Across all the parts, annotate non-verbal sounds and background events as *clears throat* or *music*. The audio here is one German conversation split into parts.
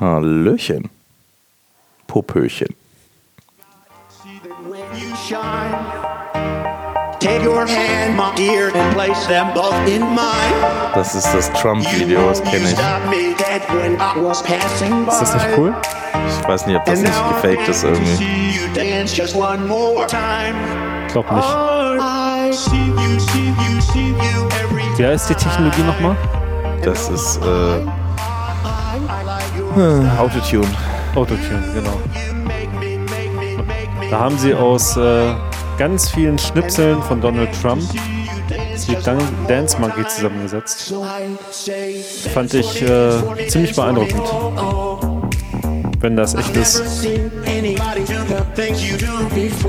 Hallöchen. Popöchen. when you shine. Take your hand, my dear, and place them both in mine. Das ist das Trump-Video, das kenne ich. Ist das nicht cool? Ich weiß nicht, ob das nicht gefaked ist irgendwie. Ich glaube nicht. Wie heißt die Technologie nochmal? Das ist äh, äh, Autotune. Autotune, genau. Da haben sie aus äh, ganz vielen Schnipseln von Donald Trump die Dan Dance Monkey zusammengesetzt. Fand ich äh, ziemlich beeindruckend. Wenn das echt ist.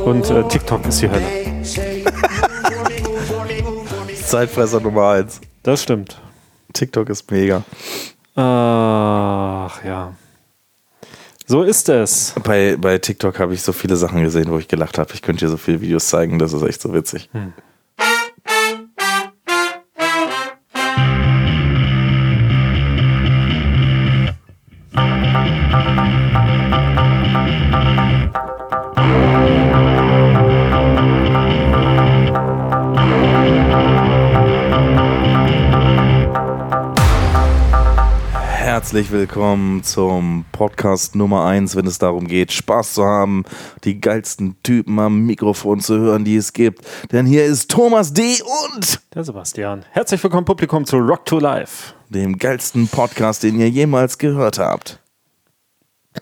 Und äh, TikTok ist die Hölle. *laughs* Zeitfresser Nummer 1. Das stimmt. TikTok ist mega. Ach ja. So ist es. Bei, bei TikTok habe ich so viele Sachen gesehen, wo ich gelacht habe. Ich könnte dir so viele Videos zeigen, das ist echt so witzig. Herzlich willkommen zum Podcast Nummer 1, wenn es darum geht, Spaß zu haben, die geilsten Typen am Mikrofon zu hören, die es gibt. Denn hier ist Thomas D. und Der Sebastian. Herzlich willkommen, Publikum, zu Rock to Life. dem geilsten Podcast, den ihr jemals gehört habt. *laughs* *laughs*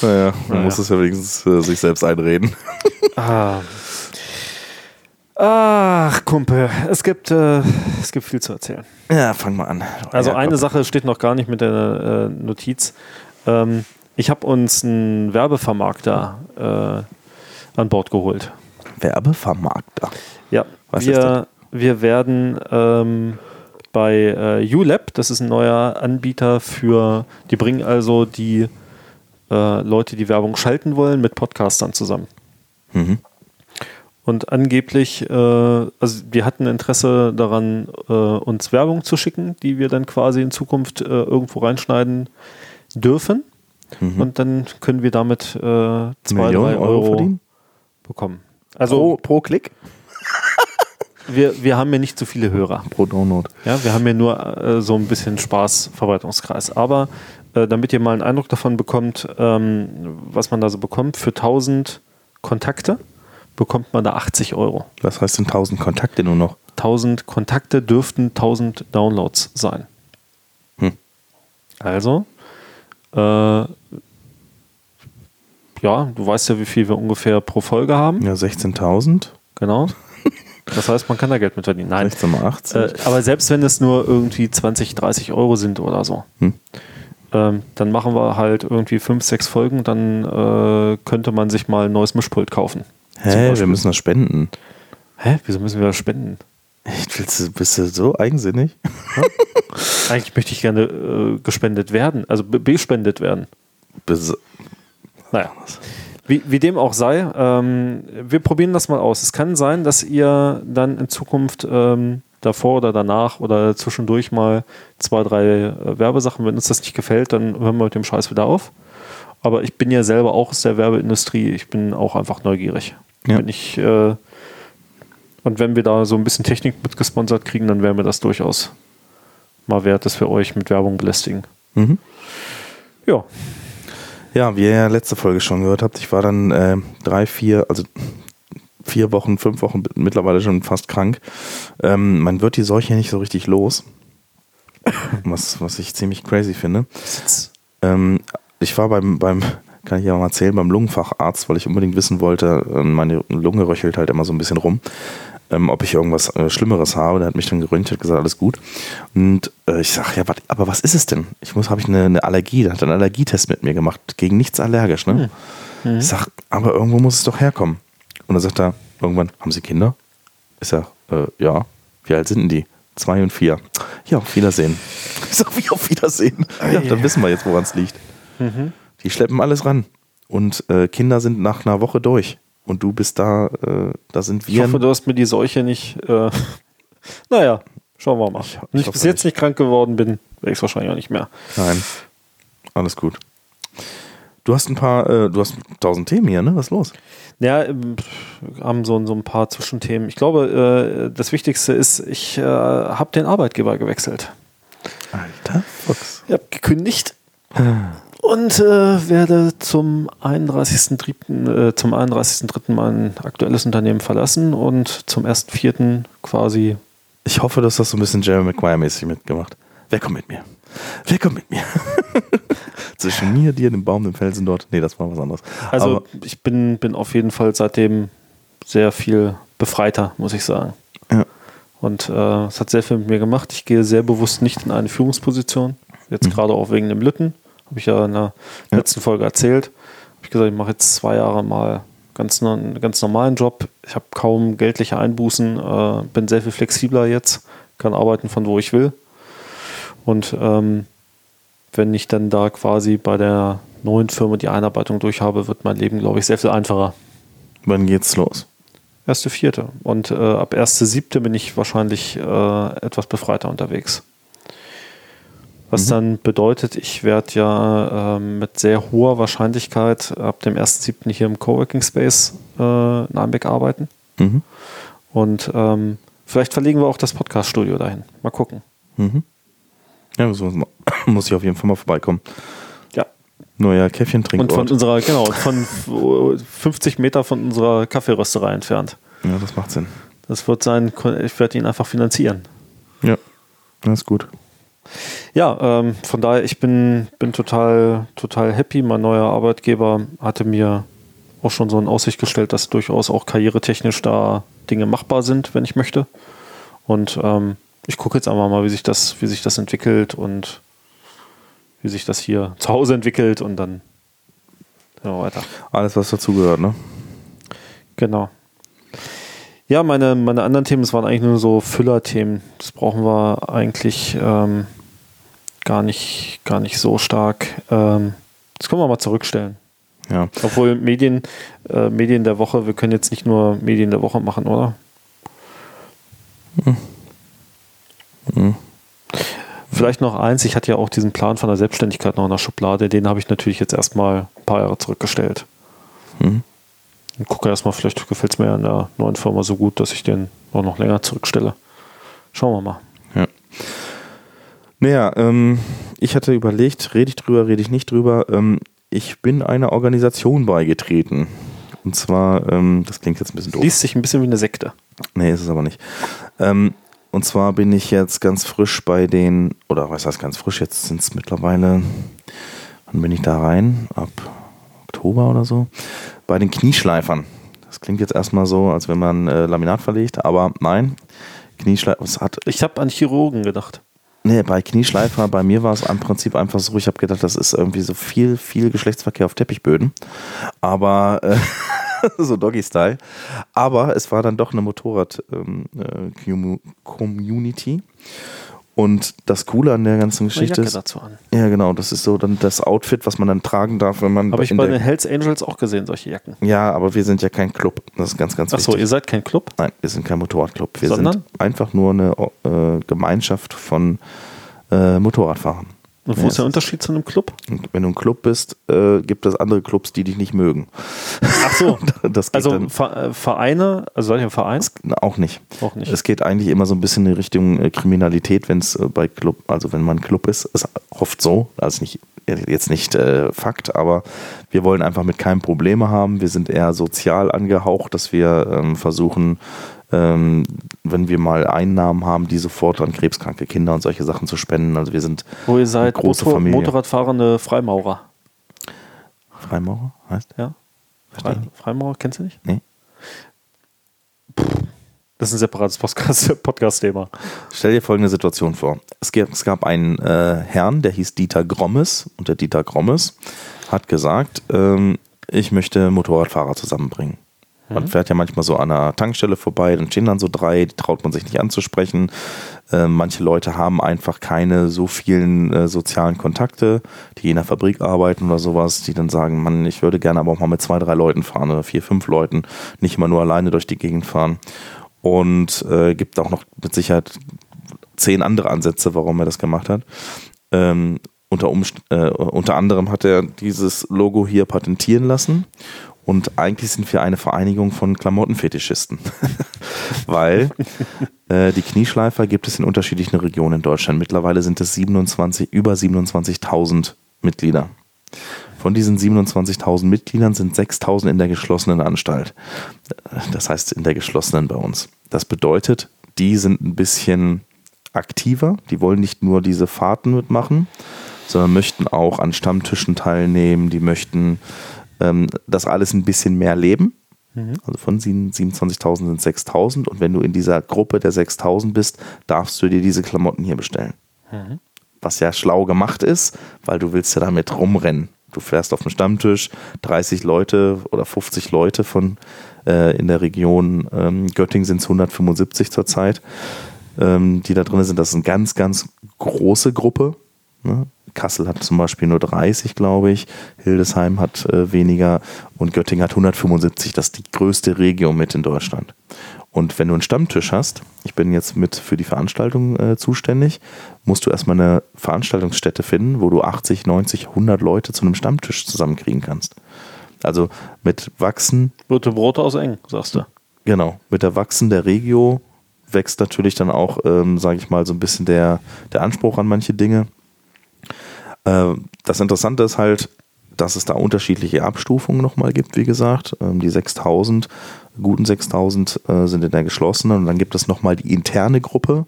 naja, man muss es ja wenigstens äh, sich selbst einreden. Ah. Ach, Kumpel, es gibt, äh, es gibt viel zu erzählen. Ja, fang mal an. Also ja, eine komm. Sache steht noch gar nicht mit der äh, Notiz. Ähm, ich habe uns einen Werbevermarkter äh, an Bord geholt. Werbevermarkter. Ja, Was ist wir, das? wir werden ähm, bei äh, ULab, das ist ein neuer Anbieter für, die bringen also die äh, Leute, die Werbung schalten wollen, mit Podcastern zusammen. Mhm. Und angeblich, äh, also wir hatten Interesse daran, äh, uns Werbung zu schicken, die wir dann quasi in Zukunft äh, irgendwo reinschneiden dürfen. Mhm. Und dann können wir damit äh, zwei, Millionen drei Euro Euro, verdienen? bekommen. Also Pro, pro Klick? *laughs* wir, wir haben ja nicht so viele Hörer. Pro Download. Ja, wir haben ja nur äh, so ein bisschen Spaß, Verwaltungskreis. Aber äh, damit ihr mal einen Eindruck davon bekommt, ähm, was man da so bekommt, für 1000 Kontakte bekommt man da 80 Euro. Was heißt denn 1000 Kontakte nur noch? 1000 Kontakte dürften 1000 Downloads sein. Hm. Also, äh, ja, du weißt ja, wie viel wir ungefähr pro Folge haben. Ja, 16.000. Genau. *laughs* Das heißt, man kann da Geld mit verdienen. Nein. 16 mal 80. Äh, aber selbst wenn es nur irgendwie 20, 30 Euro sind oder so, Hm. ähm, dann machen wir halt irgendwie fünf, sechs Folgen, dann äh, könnte man sich mal ein neues Mischpult kaufen. Hä, wir müssen das spenden. Hä? Wieso müssen wir das spenden? *laughs* Willst du, bist du so eigensinnig? Eigentlich möchte ich gerne äh, gespendet werden, also be- bespendet werden. Bes Naja. Wie, wie dem auch sei, ähm, wir probieren das mal aus. Es kann sein, dass ihr dann in Zukunft ähm, davor oder danach oder zwischendurch mal zwei, drei äh, Werbesachen, wenn uns das nicht gefällt, dann hören wir mit dem Scheiß wieder auf. Aber ich bin ja selber auch aus der Werbeindustrie, ich bin auch einfach neugierig. Ja. Wenn ich, äh, und wenn wir da so ein bisschen Technik mitgesponsert kriegen, dann wäre mir das durchaus mal wert, dass wir euch mit Werbung belästigen. mhm. Ja, Ja, wie ihr ja letzte Folge schon gehört habt, ich war dann äh, drei, vier, also vier Wochen, fünf Wochen mittlerweile schon fast krank. Ähm, man wird die Seuche nicht so richtig los. *laughs* Was, was ich ziemlich crazy finde. Ähm, ich war beim, beim, kann ich ja mal erzählen, beim Lungenfacharzt, weil ich unbedingt wissen wollte, äh, meine Lunge röchelt halt immer so ein bisschen rum, ähm, ob ich irgendwas äh, Schlimmeres habe. Der hat mich dann geröntgt, hat gesagt, alles gut. Und äh, ich sage, ja, wat, aber was ist es denn? Ich muss, habe ich eine, eine Allergie? Der hat einen Allergietest mit mir gemacht, gegen nichts allergisch, ne? Ich sag, aber irgendwo muss es doch herkommen. Und dann sagt er, irgendwann, haben Sie Kinder? Ich sag, äh, ja. Wie alt sind denn die? Zwei und vier. Ja, auf Wiedersehen. *laughs* Ich sag, wie auf Wiedersehen? Ja, dann wissen wir jetzt, woran es liegt. Die schleppen alles ran. Und äh, Kinder sind nach einer Woche durch. Und du bist da, äh, da sind ich wir. hoffe, du hast mir die Seuche nicht, äh, *laughs* naja, Schauen wir mal. Ich- Wenn ich ich bis jetzt nicht. nicht krank geworden bin, werde ich es wahrscheinlich auch nicht mehr. Nein. Alles gut. Du hast ein paar, äh, du hast tausend Themen hier, ne? Was ist los? Ja, pff, haben so, so ein paar Zwischenthemen. Ich glaube, äh, das Wichtigste ist, ich äh, habe den Arbeitgeber gewechselt. Alter Fuchs. Ich habe gekündigt und äh, werde zum 31.3. Äh, zum 31.3. mein aktuelles Unternehmen verlassen und zum 1.4. quasi. Ich hoffe, dass das so ein bisschen Jeremy Maguire-mäßig mitgemacht. Wer kommt mit mir? Wer kommt mit mir? *laughs* Zwischen mir, dir, dem Baum, dem Felsen dort. Nee, das war was anderes. Also Aber, ich bin, bin auf jeden Fall seitdem sehr viel befreiter, muss ich sagen. ja. Und äh, es hat sehr viel mit mir gemacht. Ich gehe sehr bewusst nicht in eine Führungsposition. Jetzt gerade auch wegen dem Lütten. Habe ich ja in der Ja. letzten Folge erzählt. Habe ich gesagt, ich mache jetzt zwei Jahre mal ganz, ganz normalen Job. Ich habe kaum geldliche Einbußen, äh, bin sehr viel flexibler jetzt, kann arbeiten von wo ich will. Und ähm, wenn ich dann da quasi bei der neuen Firma die Einarbeitung durch habe, wird mein Leben, glaube ich, sehr viel einfacher. Wann geht's los? Erste Vierte. Und äh, ab erste Siebte bin ich wahrscheinlich äh, etwas befreiter unterwegs. Was dann bedeutet, ich werde ja ähm, mit sehr hoher Wahrscheinlichkeit ab dem 1.7. hier im Coworking Space äh, in Einbeck arbeiten. Mhm. Und ähm, vielleicht verlegen wir auch das Podcast-Studio dahin. Mal gucken. Mhm. Ja, muss, *coughs* muss ich auf jeden Fall mal vorbeikommen. Ja. Neuer Käffchen trinken. Und von unserer, genau, *laughs* von 50 Meter von unserer Kaffeerösterei entfernt. Ja, das macht Sinn. Das wird sein, ich werde ihn einfach finanzieren. Ja, das ist gut. Ja, ähm, von daher, ich bin, bin total, total happy. Mein neuer Arbeitgeber hatte mir auch schon so in Aussicht gestellt, dass durchaus auch karrieretechnisch da Dinge machbar sind, wenn ich möchte. Und ähm, ich gucke jetzt einfach mal, wie sich das, wie sich das entwickelt und wie sich das hier zu Hause entwickelt und dann ja, weiter. Alles, was dazugehört, ne? Genau. Ja, meine, meine anderen Themen, das waren eigentlich nur so Füller-Themen. Das brauchen wir eigentlich ähm, gar, nicht, gar nicht so stark. Ähm, das können wir mal zurückstellen. Ja. Obwohl Medien, äh, Medien der Woche, wir können jetzt nicht nur Medien der Woche machen, oder? Vielleicht noch eins, ich hatte ja auch diesen Plan von der Selbstständigkeit noch in der Schublade, den habe ich natürlich jetzt erstmal ein paar Jahre zurückgestellt. Mhm. Und gucke erstmal, vielleicht gefällt es mir ja in der neuen Firma so gut, dass ich den auch noch länger zurückstelle. Schauen wir mal. Ja. Naja, ähm, ich hatte überlegt, rede ich drüber, rede ich nicht drüber. Ähm, ich bin einer Organisation beigetreten. Und zwar, ähm, das klingt jetzt ein bisschen doof. Liest sich ein bisschen wie eine Sekte. Nee, ist es aber nicht. Ähm, und zwar bin ich jetzt ganz frisch bei den, oder was heißt ganz frisch, jetzt sind es mittlerweile, wann bin ich da rein? Ab Oktober oder so? Bei den Knieschleifern. Das klingt jetzt erstmal so, als wenn man äh, Laminat verlegt, aber nein. Knieschleifer, es hat, Ich habe an Chirurgen gedacht. Nee, bei Knieschleifer, bei mir war es im Prinzip einfach so, ich habe gedacht, das ist irgendwie so viel, viel Geschlechtsverkehr auf Teppichböden. Aber äh, *laughs* so Doggy-Style. Aber es war dann doch eine Motorrad-Community. Und das Coole an der ganzen Geschichte ist, dazu an. ja genau, das ist so dann das Outfit, was man dann tragen darf, wenn man Habe ich bei den Hells Angels auch gesehen, solche Jacken. Ja, aber wir sind ja kein Club. Das ist ganz, ganz Achso, wichtig. ihr seid kein Club? Nein, wir sind kein Motorradclub. Wir Sondern? sind einfach nur eine äh, Gemeinschaft von äh, Motorradfahrern. Und wo Ja, ist der Unterschied zu einem Club? Wenn du ein Club bist, äh, gibt es andere Clubs, die dich nicht mögen. Ach so. *laughs* Das geht Also dann äh, Vereine, also seid ihr ein Verein? na, auch nicht. Auch nicht. Es geht eigentlich immer so ein bisschen in Richtung äh, Kriminalität, wenn es äh, bei Club, also wenn man Club ist, ist oft so, also nicht jetzt nicht äh, Fakt, aber wir wollen einfach mit keinem Probleme haben. Wir sind eher sozial angehaucht, dass wir ähm, versuchen, ähm, wenn wir mal Einnahmen haben, die sofort an krebskranke Kinder und solche Sachen zu spenden. Also wir sind Wo ihr seid eine große Motor Familie. Motorradfahrende Freimaurer. Freimaurer heißt? Ja? Fre Verstehe Freimaurer, kennst du nicht? Nee. Das ist ein separates Podcast- *laughs* Podcast-Thema. Stell dir folgende Situation vor. Es gab, es gab einen äh, Herrn, der hieß Dieter Grommes und der Dieter Grommes hat gesagt, ähm, ich möchte Motorradfahrer zusammenbringen. Man fährt ja manchmal so an einer Tankstelle vorbei, dann stehen dann so drei, die traut man sich nicht anzusprechen. Äh, manche Leute haben einfach keine so vielen äh, sozialen Kontakte, die in der Fabrik arbeiten oder sowas, die dann sagen, Mann, ich würde gerne aber auch mal mit zwei, drei Leuten fahren oder vier, fünf Leuten, nicht immer nur alleine durch die Gegend fahren. Und äh, gibt auch noch mit Sicherheit zehn andere Ansätze, warum er das gemacht hat. Ähm, unter, Umst äh, unter anderem hat er dieses Logo hier patentieren lassen. Und eigentlich sind wir eine Vereinigung von Klamottenfetischisten. *laughs* Weil äh, die Knieschleifer gibt es in unterschiedlichen Regionen in Deutschland. Mittlerweile sind es 27, über 27.000 Mitglieder. Von diesen 27.000 Mitgliedern sind 6.000 in der geschlossenen Anstalt. Das heißt in der geschlossenen bei uns. Das bedeutet, die sind ein bisschen aktiver. Die wollen nicht nur diese Fahrten mitmachen, sondern möchten auch an Stammtischen teilnehmen. Die möchten ähm, das alles ein bisschen mehr leben. Also von 27.000 sind 6.000 und wenn du in dieser Gruppe der 6.000 bist, darfst du dir diese Klamotten hier bestellen. Was ja schlau gemacht ist, weil du willst ja damit rumrennen. Du fährst auf dem Stammtisch, 30 Leute oder 50 Leute von äh, in der Region ähm, Göttingen sind es 175 zurzeit, ähm, die da drin sind. Das ist eine ganz, ganz große Gruppe. Ne? Kassel hat zum Beispiel nur 30, glaube ich. Hildesheim hat äh, weniger und Göttingen hat 175. Das ist die größte Region mit in Deutschland. Und wenn du einen Stammtisch hast, ich bin jetzt mit für die Veranstaltung äh, zuständig, musst du erstmal eine Veranstaltungsstätte finden, wo du 80, 90, 100 Leute zu einem Stammtisch zusammenkriegen kannst. Also mit Wachsen, Rote Brote aus eng, sagst du. genau, mit der Wachsen der Regio wächst natürlich dann auch, ähm, sage ich mal, so ein bisschen der, der Anspruch an manche Dinge. Äh, das Interessante ist halt, dass es da unterschiedliche Abstufungen nochmal gibt, wie gesagt. Ähm, die 6000, guten 6000 äh, sind in der geschlossenen und dann gibt es nochmal die interne Gruppe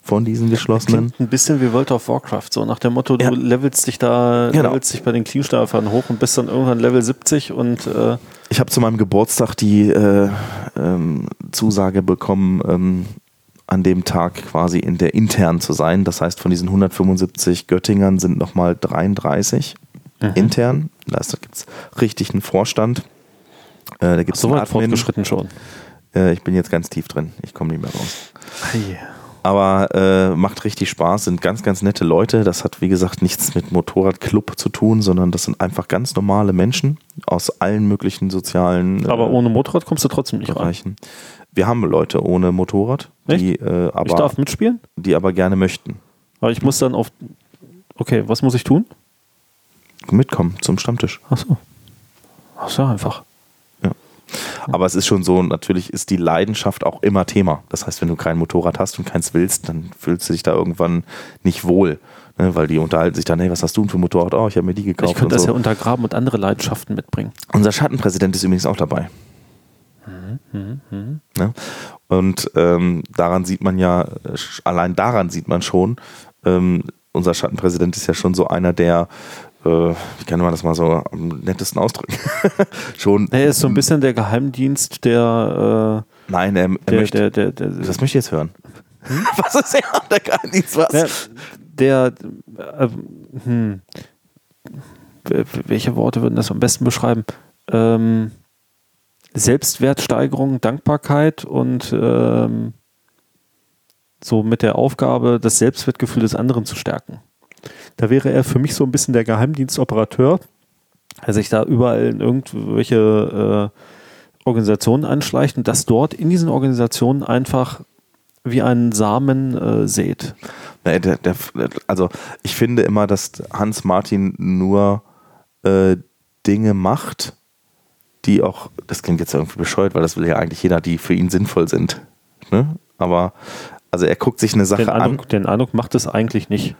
von diesen geschlossenen. Klingt ein bisschen wie World of Warcraft, so nach dem Motto, Ja. du levelst dich da, Genau. levelst dich bei den Clean-Staffern hoch und bist dann irgendwann Level 70 und äh, Ich habe zu meinem Geburtstag die äh, ähm, Zusage bekommen, ähm, an dem Tag quasi in der intern zu sein. Das heißt, von diesen 175 Göttingern sind nochmal 33 intern. Da gibt es richtig einen Vorstand. Äh, da gibt es so weit fortgeschritten schon. Äh, ich bin jetzt ganz tief drin. Ich komme nicht mehr raus. Aber äh, macht richtig Spaß, sind ganz, ganz nette Leute. Das hat, wie gesagt, nichts mit Motorradclub zu tun, sondern das sind einfach ganz normale Menschen aus allen möglichen sozialen äh, Aber ohne Motorrad kommst du trotzdem nicht rein. Wir haben Leute ohne Motorrad, die, äh, Ich aber, darf mitspielen, die aber gerne möchten. aber ich muss dann auf. Okay, was muss ich tun? Mitkommen zum Stammtisch. Achso. Ach so, einfach. Aber es ist schon so, natürlich ist die Leidenschaft auch immer Thema. Das heißt, wenn du kein Motorrad hast und keins willst, dann fühlst du dich da irgendwann nicht wohl. Ne? Weil die unterhalten sich dann, hey, was hast du denn für ein Motorrad? Oh, ich habe mir die gekauft. Ich könnte das so. ja untergraben und andere Leidenschaften mitbringen. Unser Schattenpräsident ist übrigens auch dabei. Ne? Und ähm, daran sieht man ja, äh, allein daran sieht man schon, ähm, unser Schattenpräsident ist ja schon so einer, der, äh, wie kann man das mal so am nettesten ausdrücken? *laughs* schon, Er ist so ein bisschen der Geheimdienst der. nein, er, er Äh, der, möchte, der, der, das möchte ich jetzt hören. *laughs* Was ist er? Der Geheimdienst, was? der, äh, hm, welche Worte würden das am besten beschreiben? Ähm, Selbstwertsteigerung, Dankbarkeit und ähm, so mit der Aufgabe, das Selbstwertgefühl des anderen zu stärken. Da wäre er für mich so ein bisschen der Geheimdienstoperateur, der sich da überall in irgendwelche äh, Organisationen anschleicht und das dort in diesen Organisationen einfach wie einen Samen äh, sät. Nee, der, der, also ich finde immer, dass Hans Martin nur äh, Dinge macht, die auch, das klingt jetzt irgendwie bescheuert, weil das will ja eigentlich jeder, die für ihn sinnvoll sind. Ne? Aber also er guckt sich eine Sache Den an. Eindruck, den Eindruck macht es eigentlich nicht.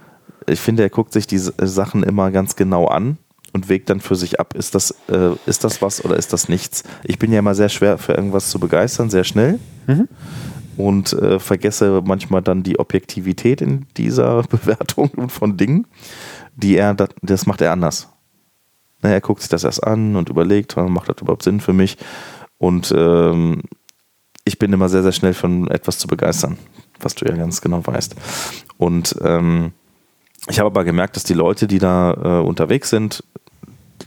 Ich finde, er guckt sich die Sachen immer ganz genau an und wägt dann für sich ab, ist das, äh, ist das was oder ist das nichts. Ich bin ja immer sehr schwer für irgendwas zu begeistern, sehr schnell. Und äh, vergesse manchmal dann die Objektivität in dieser *laughs* Bewertung von Dingen, die er, das macht er anders. Er guckt sich das erst an und überlegt, macht das überhaupt Sinn für mich? Und ähm, ich bin immer sehr, sehr schnell von etwas zu begeistern, was du ja ganz genau weißt. Und ähm, ich habe aber gemerkt, dass die Leute, die da äh, unterwegs sind,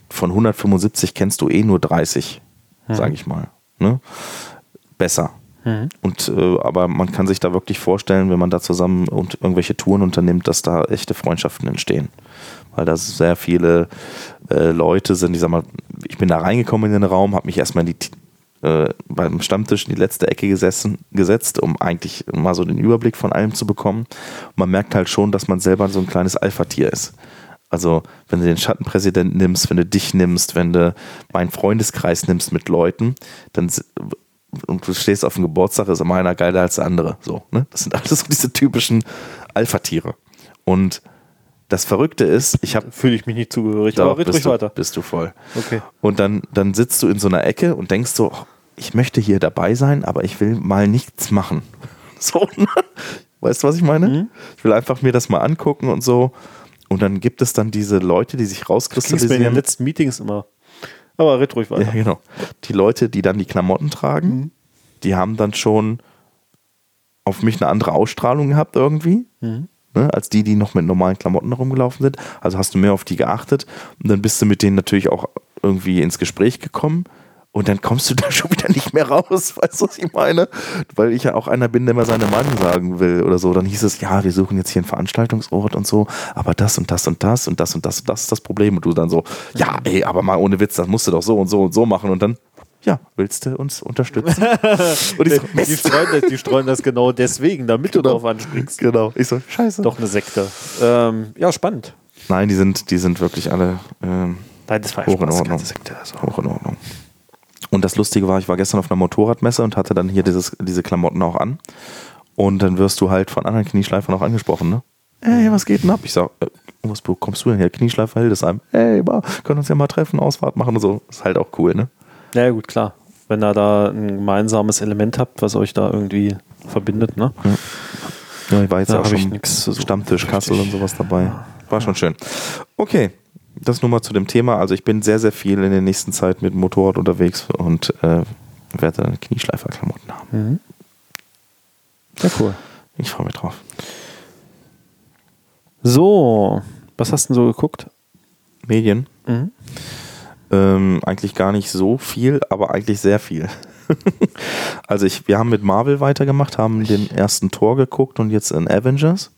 von 175 kennst du eh nur 30, sage ich mal. Ne? Besser. Und äh, aber man kann sich da wirklich vorstellen, wenn man da zusammen und irgendwelche Touren unternimmt, dass da echte Freundschaften entstehen. Weil da sehr viele äh, Leute sind, ich sag mal, ich bin da reingekommen in den Raum, habe mich erstmal in die, äh, beim Stammtisch in die letzte Ecke gesessen, gesetzt, um eigentlich mal so den Überblick von allem zu bekommen. Und man merkt halt schon, dass man selber so ein kleines Alpha-Tier ist. Also, wenn du den Schattenpräsidenten nimmst, wenn du dich nimmst, wenn du meinen Freundeskreis nimmst mit Leuten, dann und du stehst auf dem Geburtstag, ist immer einer geiler als der andere. So, ne? Das sind alles so diese typischen Alpha-Tiere. Und das Verrückte ist, ich habe Fühle ich mich nicht zugehörig, da aber red ruhig bist du, weiter. bist du voll. Okay. Und dann, dann sitzt du in so einer Ecke und denkst so, oh, ich möchte hier dabei sein, aber ich will mal nichts machen. *laughs* So, ne? weißt du, was ich meine? Mhm. Ich will einfach mir das mal angucken und so. Und dann gibt es dann diese Leute, die sich Das ging mir in den rauskristallisieren. letzten Meetings immer. Aber red ruhig weiter. Ja, genau. Die Leute, die dann die Klamotten tragen, Mhm. die haben dann schon auf mich eine andere Ausstrahlung gehabt irgendwie. Mhm. Ne, als die, die noch mit normalen Klamotten rumgelaufen sind. Also hast du mehr auf die geachtet und dann bist du mit denen natürlich auch irgendwie ins Gespräch gekommen und dann kommst du *laughs* da schon wieder nicht mehr raus, *laughs* weißt du, was ich meine? Weil ich ja auch einer bin, der mal seine Meinung sagen will oder so. Dann hieß es, ja, wir suchen jetzt hier einen Veranstaltungsort und so, aber das und das und das und das und das und das ist das Problem. Und du dann so, ja, ey, aber mal ohne Witz, das musst du doch so und so und so machen und dann, ja, willst du uns unterstützen? *laughs* und ich so, Die Mist. streuen, das, die streuen das genau deswegen, damit du Genau. drauf anspringst. Genau. Ich so, scheiße. Doch eine Sekte. Ähm, ja, spannend. Nein, die sind, die sind wirklich alle ähm, Nein, das war Hoch in Ordnung. Sekte. Also. Hoch in Ordnung. Und das Lustige war, ich war gestern auf einer Motorradmesse und hatte dann hier dieses, diese Klamotten auch an. Und dann wirst du halt von anderen Knieschleifern auch angesprochen, ne? Ey, was geht denn ab? Ich sag, äh, was kommst du denn her? Knieschleifer Hildesheim. Ey, ma, können uns ja mal treffen, Ausfahrt machen und so. Ist halt auch cool, ne? Ja, ja, gut, klar. Wenn ihr da ein gemeinsames Element habt, was euch da irgendwie verbindet, ne? Ja, ich war jetzt Da auch ich schon suchen. Stammtisch Kassel und sowas dabei. War schon schön. Okay, das nur mal zu dem Thema. Also ich bin sehr, sehr viel in der nächsten Zeit mit Motorrad unterwegs und äh, werde dann Knieschleiferklamotten haben. Mhm. Ja, cool. Ich freue mich drauf. So, was hast du denn so geguckt? Medien. Mhm. Ähm, eigentlich gar nicht so viel, aber eigentlich sehr viel. *laughs* also ich, wir haben mit Marvel weitergemacht, haben den ersten Tor geguckt und jetzt in Avengers.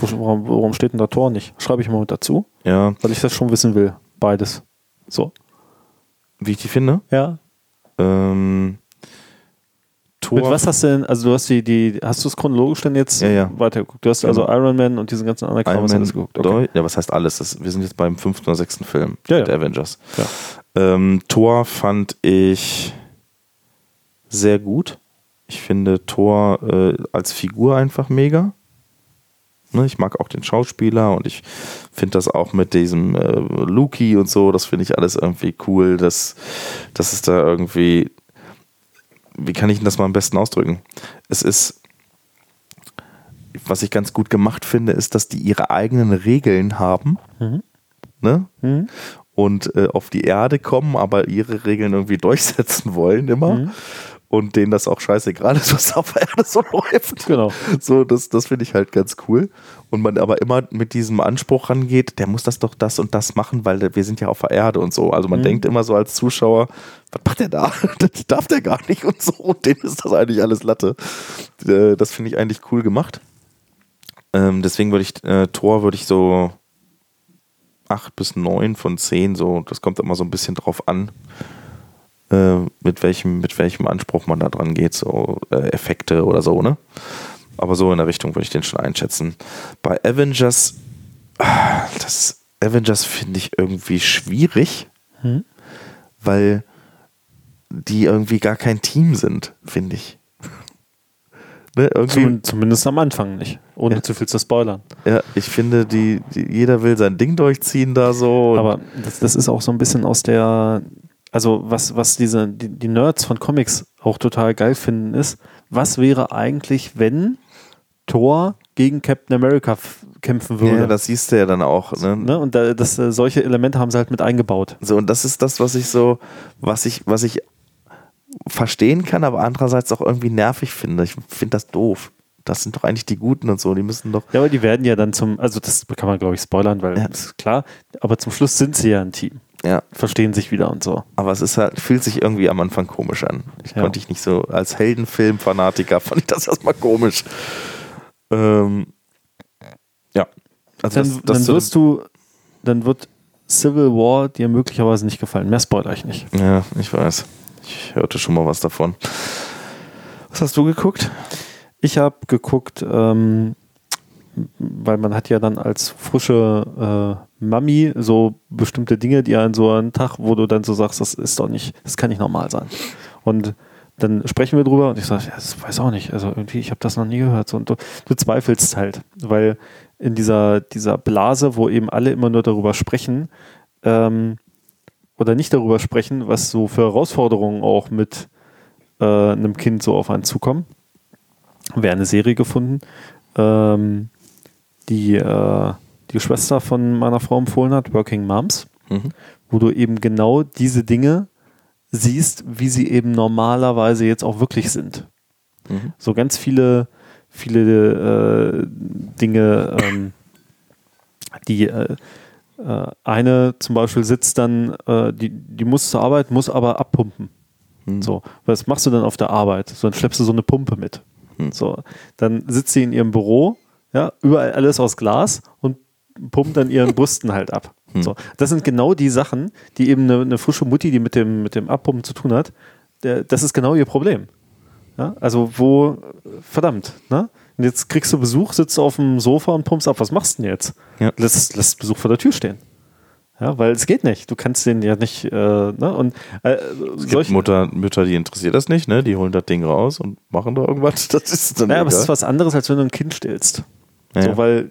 Warum steht denn da Tor nicht? Schreibe ich mal mit dazu, Ja, weil ich das schon wissen will. Beides. So. wie ich die finde. Ja. Ähm, Tor. Mit was hast du denn, also du hast die, die hast du es chronologisch denn jetzt Ja, ja. weitergeguckt? Du hast Genau. also Iron Man und diesen ganzen anderen Kram alles geguckt. Deu- Ja, was heißt alles? Das, wir sind jetzt beim fünften oder sechsten Film Ja, der ja. Avengers. Ja. Ähm, Thor fand ich sehr gut. Ich finde Thor äh, als Figur einfach mega. Ne, ich mag auch den Schauspieler und ich finde das auch mit diesem äh, Loki und so, das finde ich alles irgendwie cool, dass, dass es da irgendwie, wie kann ich das mal am besten ausdrücken? Es ist, was ich ganz gut gemacht finde, ist, dass die ihre eigenen Regeln haben. Mhm. Ne? Mhm. und äh, auf die Erde kommen, aber ihre Regeln irgendwie *laughs* durchsetzen wollen immer. Mhm. Und denen das auch scheißegal ist, *laughs* was auf der Erde so läuft. Genau. So, das, das finde ich halt ganz cool. Und man aber immer mit diesem Anspruch rangeht, der muss das doch das und das machen, weil wir sind ja auf der Erde und so. Also man Mhm. denkt immer so als Zuschauer, was macht der da? *laughs* Das darf der gar nicht und so. Und denen ist das eigentlich alles Latte. Äh, Das finde ich eigentlich cool gemacht. Ähm, deswegen würde ich, äh, Tor würde ich so 8 bis 9 von 10, so, das kommt immer so ein bisschen drauf an, äh, mit, welchem, mit welchem Anspruch man da dran geht, so äh, Effekte oder so, ne? Aber so in der Richtung würde ich den schon einschätzen. Bei Avengers, ah, das Avengers finde ich irgendwie schwierig, Hm? weil die irgendwie gar kein Team sind, finde ich. ne, irgendwie, Zum, zumindest am Anfang nicht. Ohne Ja. zu viel zu spoilern. ja, ich finde, die, die, jeder will sein Ding durchziehen da so. Aber das, das ist auch so ein bisschen aus der, also was, was diese, die, die Nerds von Comics auch total geil finden, ist, was wäre eigentlich, wenn Thor gegen Captain America kämpfen würde? ja, das siehst du ja dann auch. Ne? ne? Und da, das, äh, solche Elemente haben sie halt mit eingebaut. So, und das ist das, was ich so, was ich, was ich verstehen kann, aber andererseits auch irgendwie nervig finde. Ich finde das doof. Das sind doch eigentlich die Guten und so, die müssen doch. Ja, aber die werden ja dann zum, also das kann man glaube ich spoilern, weil Ja. das ist klar, aber zum Schluss sind sie ja ein Team. Ja, Verstehen sich wieder und so. aber es ist halt, fühlt sich irgendwie am Anfang komisch an. Ich Ja. konnte ich nicht so, als Heldenfilm-Fanatiker *laughs* fand ich das erstmal komisch. Ähm, ja. Also Dann, das, das dann wirst du, dann wird Civil War dir möglicherweise nicht gefallen. Mehr spoiler ich nicht. Ja, ich weiß. Ich hörte schon mal was davon. Was hast du geguckt? Ich habe geguckt, ähm, weil man hat ja dann als frische äh, Mami so bestimmte Dinge, die an so einen Tag, wo du dann so sagst, das ist doch nicht, das kann nicht normal sein. Und dann sprechen wir drüber und ich sage, ja, das weiß auch nicht. Also irgendwie, ich habe das noch nie gehört. So, und du, du zweifelst halt, weil in dieser, dieser Blase, wo eben alle immer nur darüber sprechen, ähm, oder nicht darüber sprechen, was so für Herausforderungen auch mit äh, einem Kind so auf einen zukommen. Wäre eine Serie gefunden, ähm, die äh, die Schwester von meiner Frau empfohlen hat, Working Moms, Mhm. wo du eben genau diese Dinge siehst, wie sie eben normalerweise jetzt auch wirklich sind. Mhm. So ganz viele, viele äh, Dinge, ähm, die äh, äh, eine zum Beispiel sitzt dann, äh, die, die muss zur Arbeit, muss aber abpumpen. Mhm. So, was machst du dann auf der Arbeit? So, dann schleppst du so eine Pumpe mit. Hm. So, dann sitzt sie in ihrem Büro, ja, überall alles aus Glas und pumpt dann ihren Brüsten halt ab. *laughs* Hm. So, das sind genau die Sachen, die eben eine, eine frische Mutti, die mit dem, mit dem Abpumpen zu tun hat, der, das ist genau ihr Problem. Ja, also wo, verdammt, ne? Und jetzt kriegst du Besuch, sitzt auf dem Sofa und pumpst ab. Was machst du denn jetzt? Ja. Lass, lass Besuch vor der Tür stehen. Ja, weil es geht nicht. Du kannst den ja nicht, äh, ne? Und äh, Es gibt Mutter, Mütter, die interessiert das nicht, ne? Die holen das Ding raus und machen da irgendwas. *laughs* Das ist dann naja, aber es ist was anderes, als wenn du ein Kind stillst. Ja, So, weil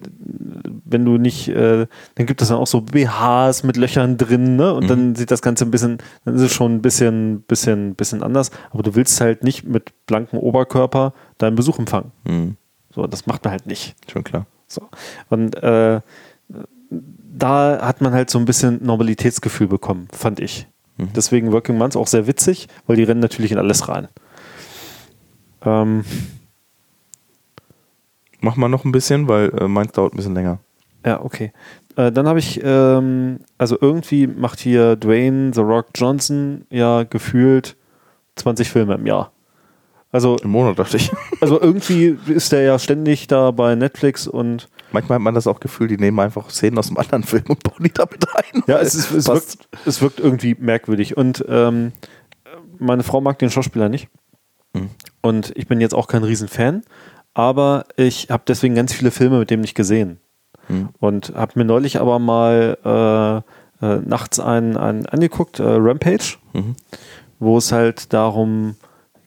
wenn du nicht, äh, dann gibt es dann auch so BHs mit Löchern drin, ne? Und Mhm. dann sieht das Ganze ein bisschen, dann ist es schon ein bisschen, bisschen, bisschen anders. Aber du willst halt nicht mit blankem Oberkörper deinen Besuch empfangen. Mhm. So, das macht man halt nicht. Schon klar. So. Und äh, da hat man halt so ein bisschen Normalitätsgefühl bekommen, fand ich. Mhm. Deswegen Working Months auch sehr witzig, weil die rennen natürlich in alles rein. Ähm, Mach mal noch ein bisschen, weil äh, meins dauert ein bisschen länger. Ja, okay. Äh, dann habe ich, ähm, also irgendwie macht hier Dwayne The Rock Johnson ja gefühlt 20 Filme im Jahr. Also, Im Monat dachte ich. *laughs* also irgendwie ist der ja ständig da bei Netflix und Manchmal hat man das auch Gefühl, die nehmen einfach Szenen aus einem anderen Film und bauen die damit rein. ja, es, ist, es, wirkt, es wirkt irgendwie merkwürdig. Und ähm, meine Frau mag den Schauspieler nicht. Mhm. Und ich bin jetzt auch kein Riesenfan, aber ich habe deswegen ganz viele Filme mit dem nicht gesehen. Mhm. Und habe mir neulich aber mal äh, äh, nachts einen, einen angeguckt, äh, Rampage, Mhm. wo es halt darum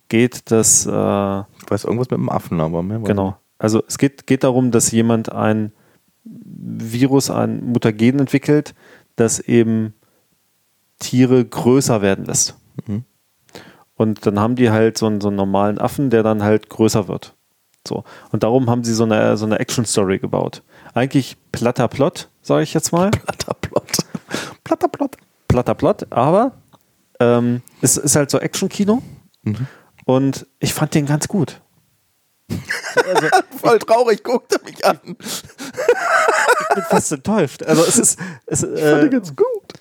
geht, dass, äh, Ich weiß irgendwas mit dem Affen, aber mehr genau, also es geht, geht darum, dass jemand ein Virus, ein Mutagen entwickelt, das eben Tiere größer werden lässt. Mhm. Und dann haben die halt so einen, so einen normalen Affen, der dann halt größer wird. So. Und darum haben sie so eine, so eine Action-Story gebaut. Eigentlich platter Plot, sage ich jetzt mal. Platter Plot. *laughs* Platter Plot. Platter Plot, aber ähm, es ist halt so Action-Kino Mhm. und ich fand den ganz gut. *laughs* Voll traurig, guckt er mich an. Ich bin fast enttäuscht. Also es ist es, Fand äh, ich ganz gut.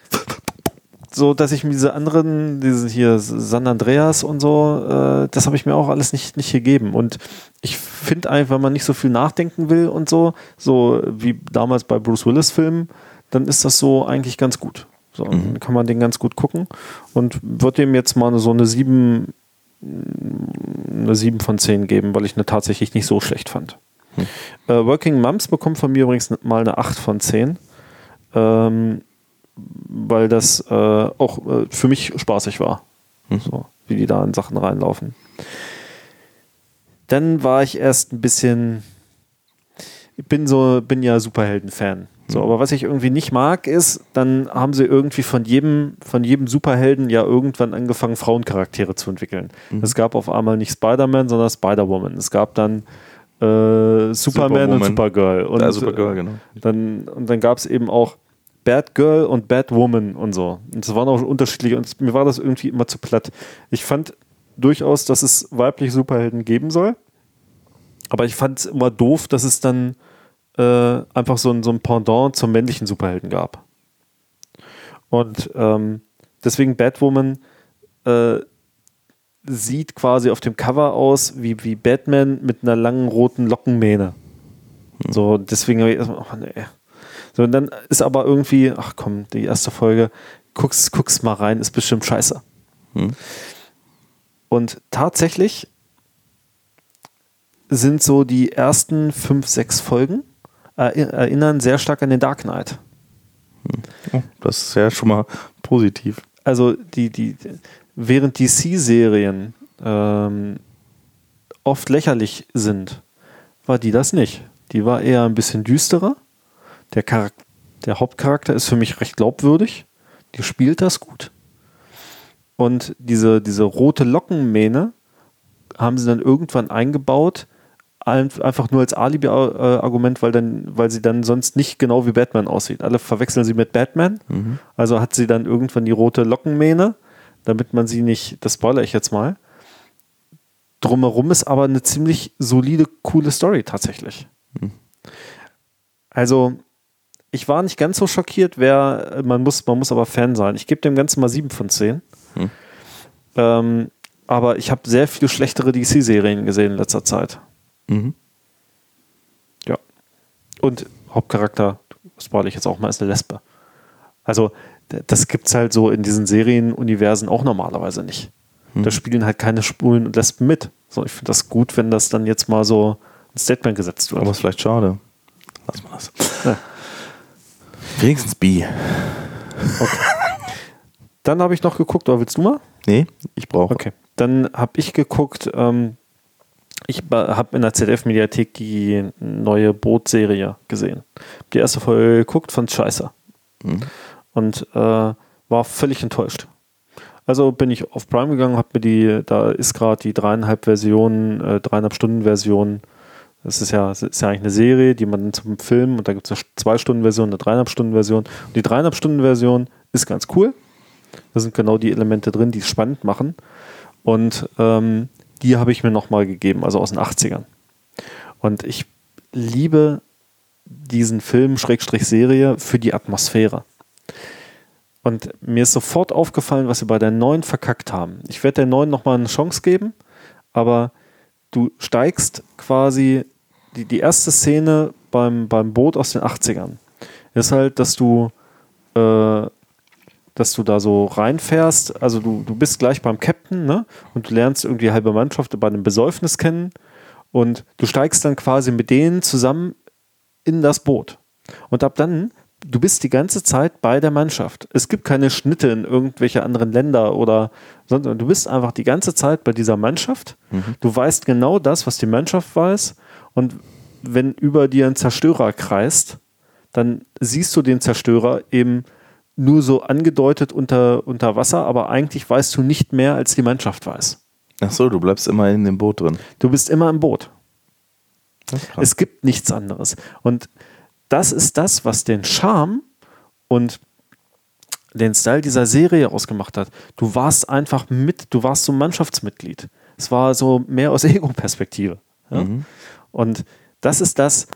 So, dass ich mir diese anderen, diese hier San Andreas und so, äh, das habe ich mir auch alles nicht, nicht gegeben. Und ich finde einfach, wenn man nicht so viel nachdenken will und so, so wie damals bei Bruce Willis Filmen, dann ist das so eigentlich ganz gut. So, dann kann man den ganz gut gucken und wird dem jetzt mal so eine 7, eine 7 von 10 geben, weil ich eine tatsächlich nicht so schlecht fand. Äh, Working Moms bekommt von mir übrigens mal eine 8 von 10. Ähm, weil das äh, auch äh, für mich spaßig war. Mhm. So, wie die da in Sachen reinlaufen. Dann war ich erst ein bisschen. Ich bin so, bin ja Superhelden-Fan. So, Mhm. aber was ich irgendwie nicht mag, ist, dann haben sie irgendwie von jedem, von jedem Superhelden ja irgendwann angefangen, Frauencharaktere zu entwickeln. Mhm. Es gab auf einmal nicht Spider-Man, sondern Spider-Woman. Es gab dann äh, Superman und Superwoman. Supergirl. Und, Ja, Supergirl, äh, genau. Dann, und dann gab es eben auch Bad Girl und Bad Woman und so. Und das waren auch unterschiedliche. Und mir war das irgendwie immer zu platt. Ich fand durchaus, dass es weibliche Superhelden geben soll. Aber ich fand es immer doof, dass es dann äh, einfach so ein, so ein Pendant zum männlichen Superhelden gab. Und ähm, deswegen Batwoman äh, sieht quasi auf dem Cover aus wie, wie Batman mit einer langen roten Lockenmähne. So, deswegen habe ich erstmal, oh nee. So, und dann ist aber irgendwie, ach komm, die erste Folge, guck's, guck's mal rein, ist bestimmt scheiße. Hm. Und tatsächlich sind so die ersten fünf, sechs Folgen äh, erinnern sehr stark an den Dark Knight. Oh, das ist ja schon mal positiv. Also die, die, während DC-Serien ähm, oft lächerlich sind, war die das nicht. Die war eher ein bisschen düsterer. Der, der Hauptcharakter ist für mich recht glaubwürdig. Die spielt das gut. Und diese, diese rote Lockenmähne haben sie dann irgendwann eingebaut, einfach nur als Alibi-Argument, weil, weil sie dann sonst nicht genau wie Batman aussieht. Alle verwechseln sie mit Batman. Mhm. Also hat sie dann irgendwann die rote Lockenmähne, damit man sie nicht, das spoilere ich jetzt mal. Drumherum ist aber eine ziemlich solide, coole Story tatsächlich. Mhm. Also, ich war nicht ganz so schockiert, wer, man muss, man muss aber Fan sein. Ich gebe dem Ganzen mal 7 von 10. Mhm. Ähm, aber ich habe sehr viele schlechtere DC-Serien gesehen in letzter Zeit. Mhm. Ja. Und Hauptcharakter, spoilere ich jetzt auch mal, ist eine Lesbe. Also, das gibt es halt so in diesen Serienuniversen auch normalerweise nicht. Mhm. Da spielen halt keine Spulen und Lesben mit. So, ich finde das gut, wenn das dann jetzt mal so ein Statement gesetzt wird. Aber ist vielleicht schade. Lass mal das. Ja. Wenigstens B. Okay. Dann habe ich noch geguckt, oder willst du mal? Nee, ich brauche. Okay. Dann habe ich geguckt, ähm, ich habe in der ZDF-Mediathek die neue Boot-Serie gesehen. Die erste Folge geguckt, fand scheiße. Mhm. Und äh, war völlig enttäuscht. Also bin ich auf Prime gegangen, habe mir die, da ist gerade die dreieinhalb Version, äh, dreieinhalb Stunden Version. Das ist ja, das ist ja eigentlich eine Serie, die man zum Film und da gibt es eine zwei Stunden Version, eine dreieinhalb Stunden Version. Und die dreieinhalb Stunden Version ist ganz cool. Da sind genau die Elemente drin, die es spannend machen. Und ähm, die habe ich mir nochmal gegeben, also aus den 80ern. Und ich liebe diesen Film, Schrägstrich Serie, für die Atmosphäre. Und mir ist sofort aufgefallen, was sie bei der neuen verkackt haben. Ich werde der neuen nochmal eine Chance geben, aber du steigst quasi die, die erste Szene beim, beim Boot aus den 80ern. Ist halt, dass du äh, dass du da so reinfährst. Also du, du bist gleich beim Captain, ne? Und du lernst irgendwie halbe Mannschaft bei einem Besäufnis kennen und du steigst dann quasi mit denen zusammen in das Boot. Und ab dann, du bist die ganze Zeit bei der Mannschaft. Es gibt keine Schnitte in irgendwelche anderen Länder oder sondern du bist einfach die ganze Zeit bei dieser Mannschaft. Mhm. Du weißt genau das, was die Mannschaft weiß. Und wenn über dir ein Zerstörer kreist, dann siehst du den Zerstörer eben nur so angedeutet unter, unter Wasser, aber eigentlich weißt du nicht mehr, als die Mannschaft weiß. Ach so, du bleibst immer in dem Boot drin. Du bist immer im Boot. Es gibt nichts anderes. Und das ist das, was den Charme und den Style dieser Serie ausgemacht hat. Du warst einfach mit, du warst so Mannschaftsmitglied. Es war so mehr aus *laughs* Ego-Perspektive. Ja? Mhm. Und das ist das,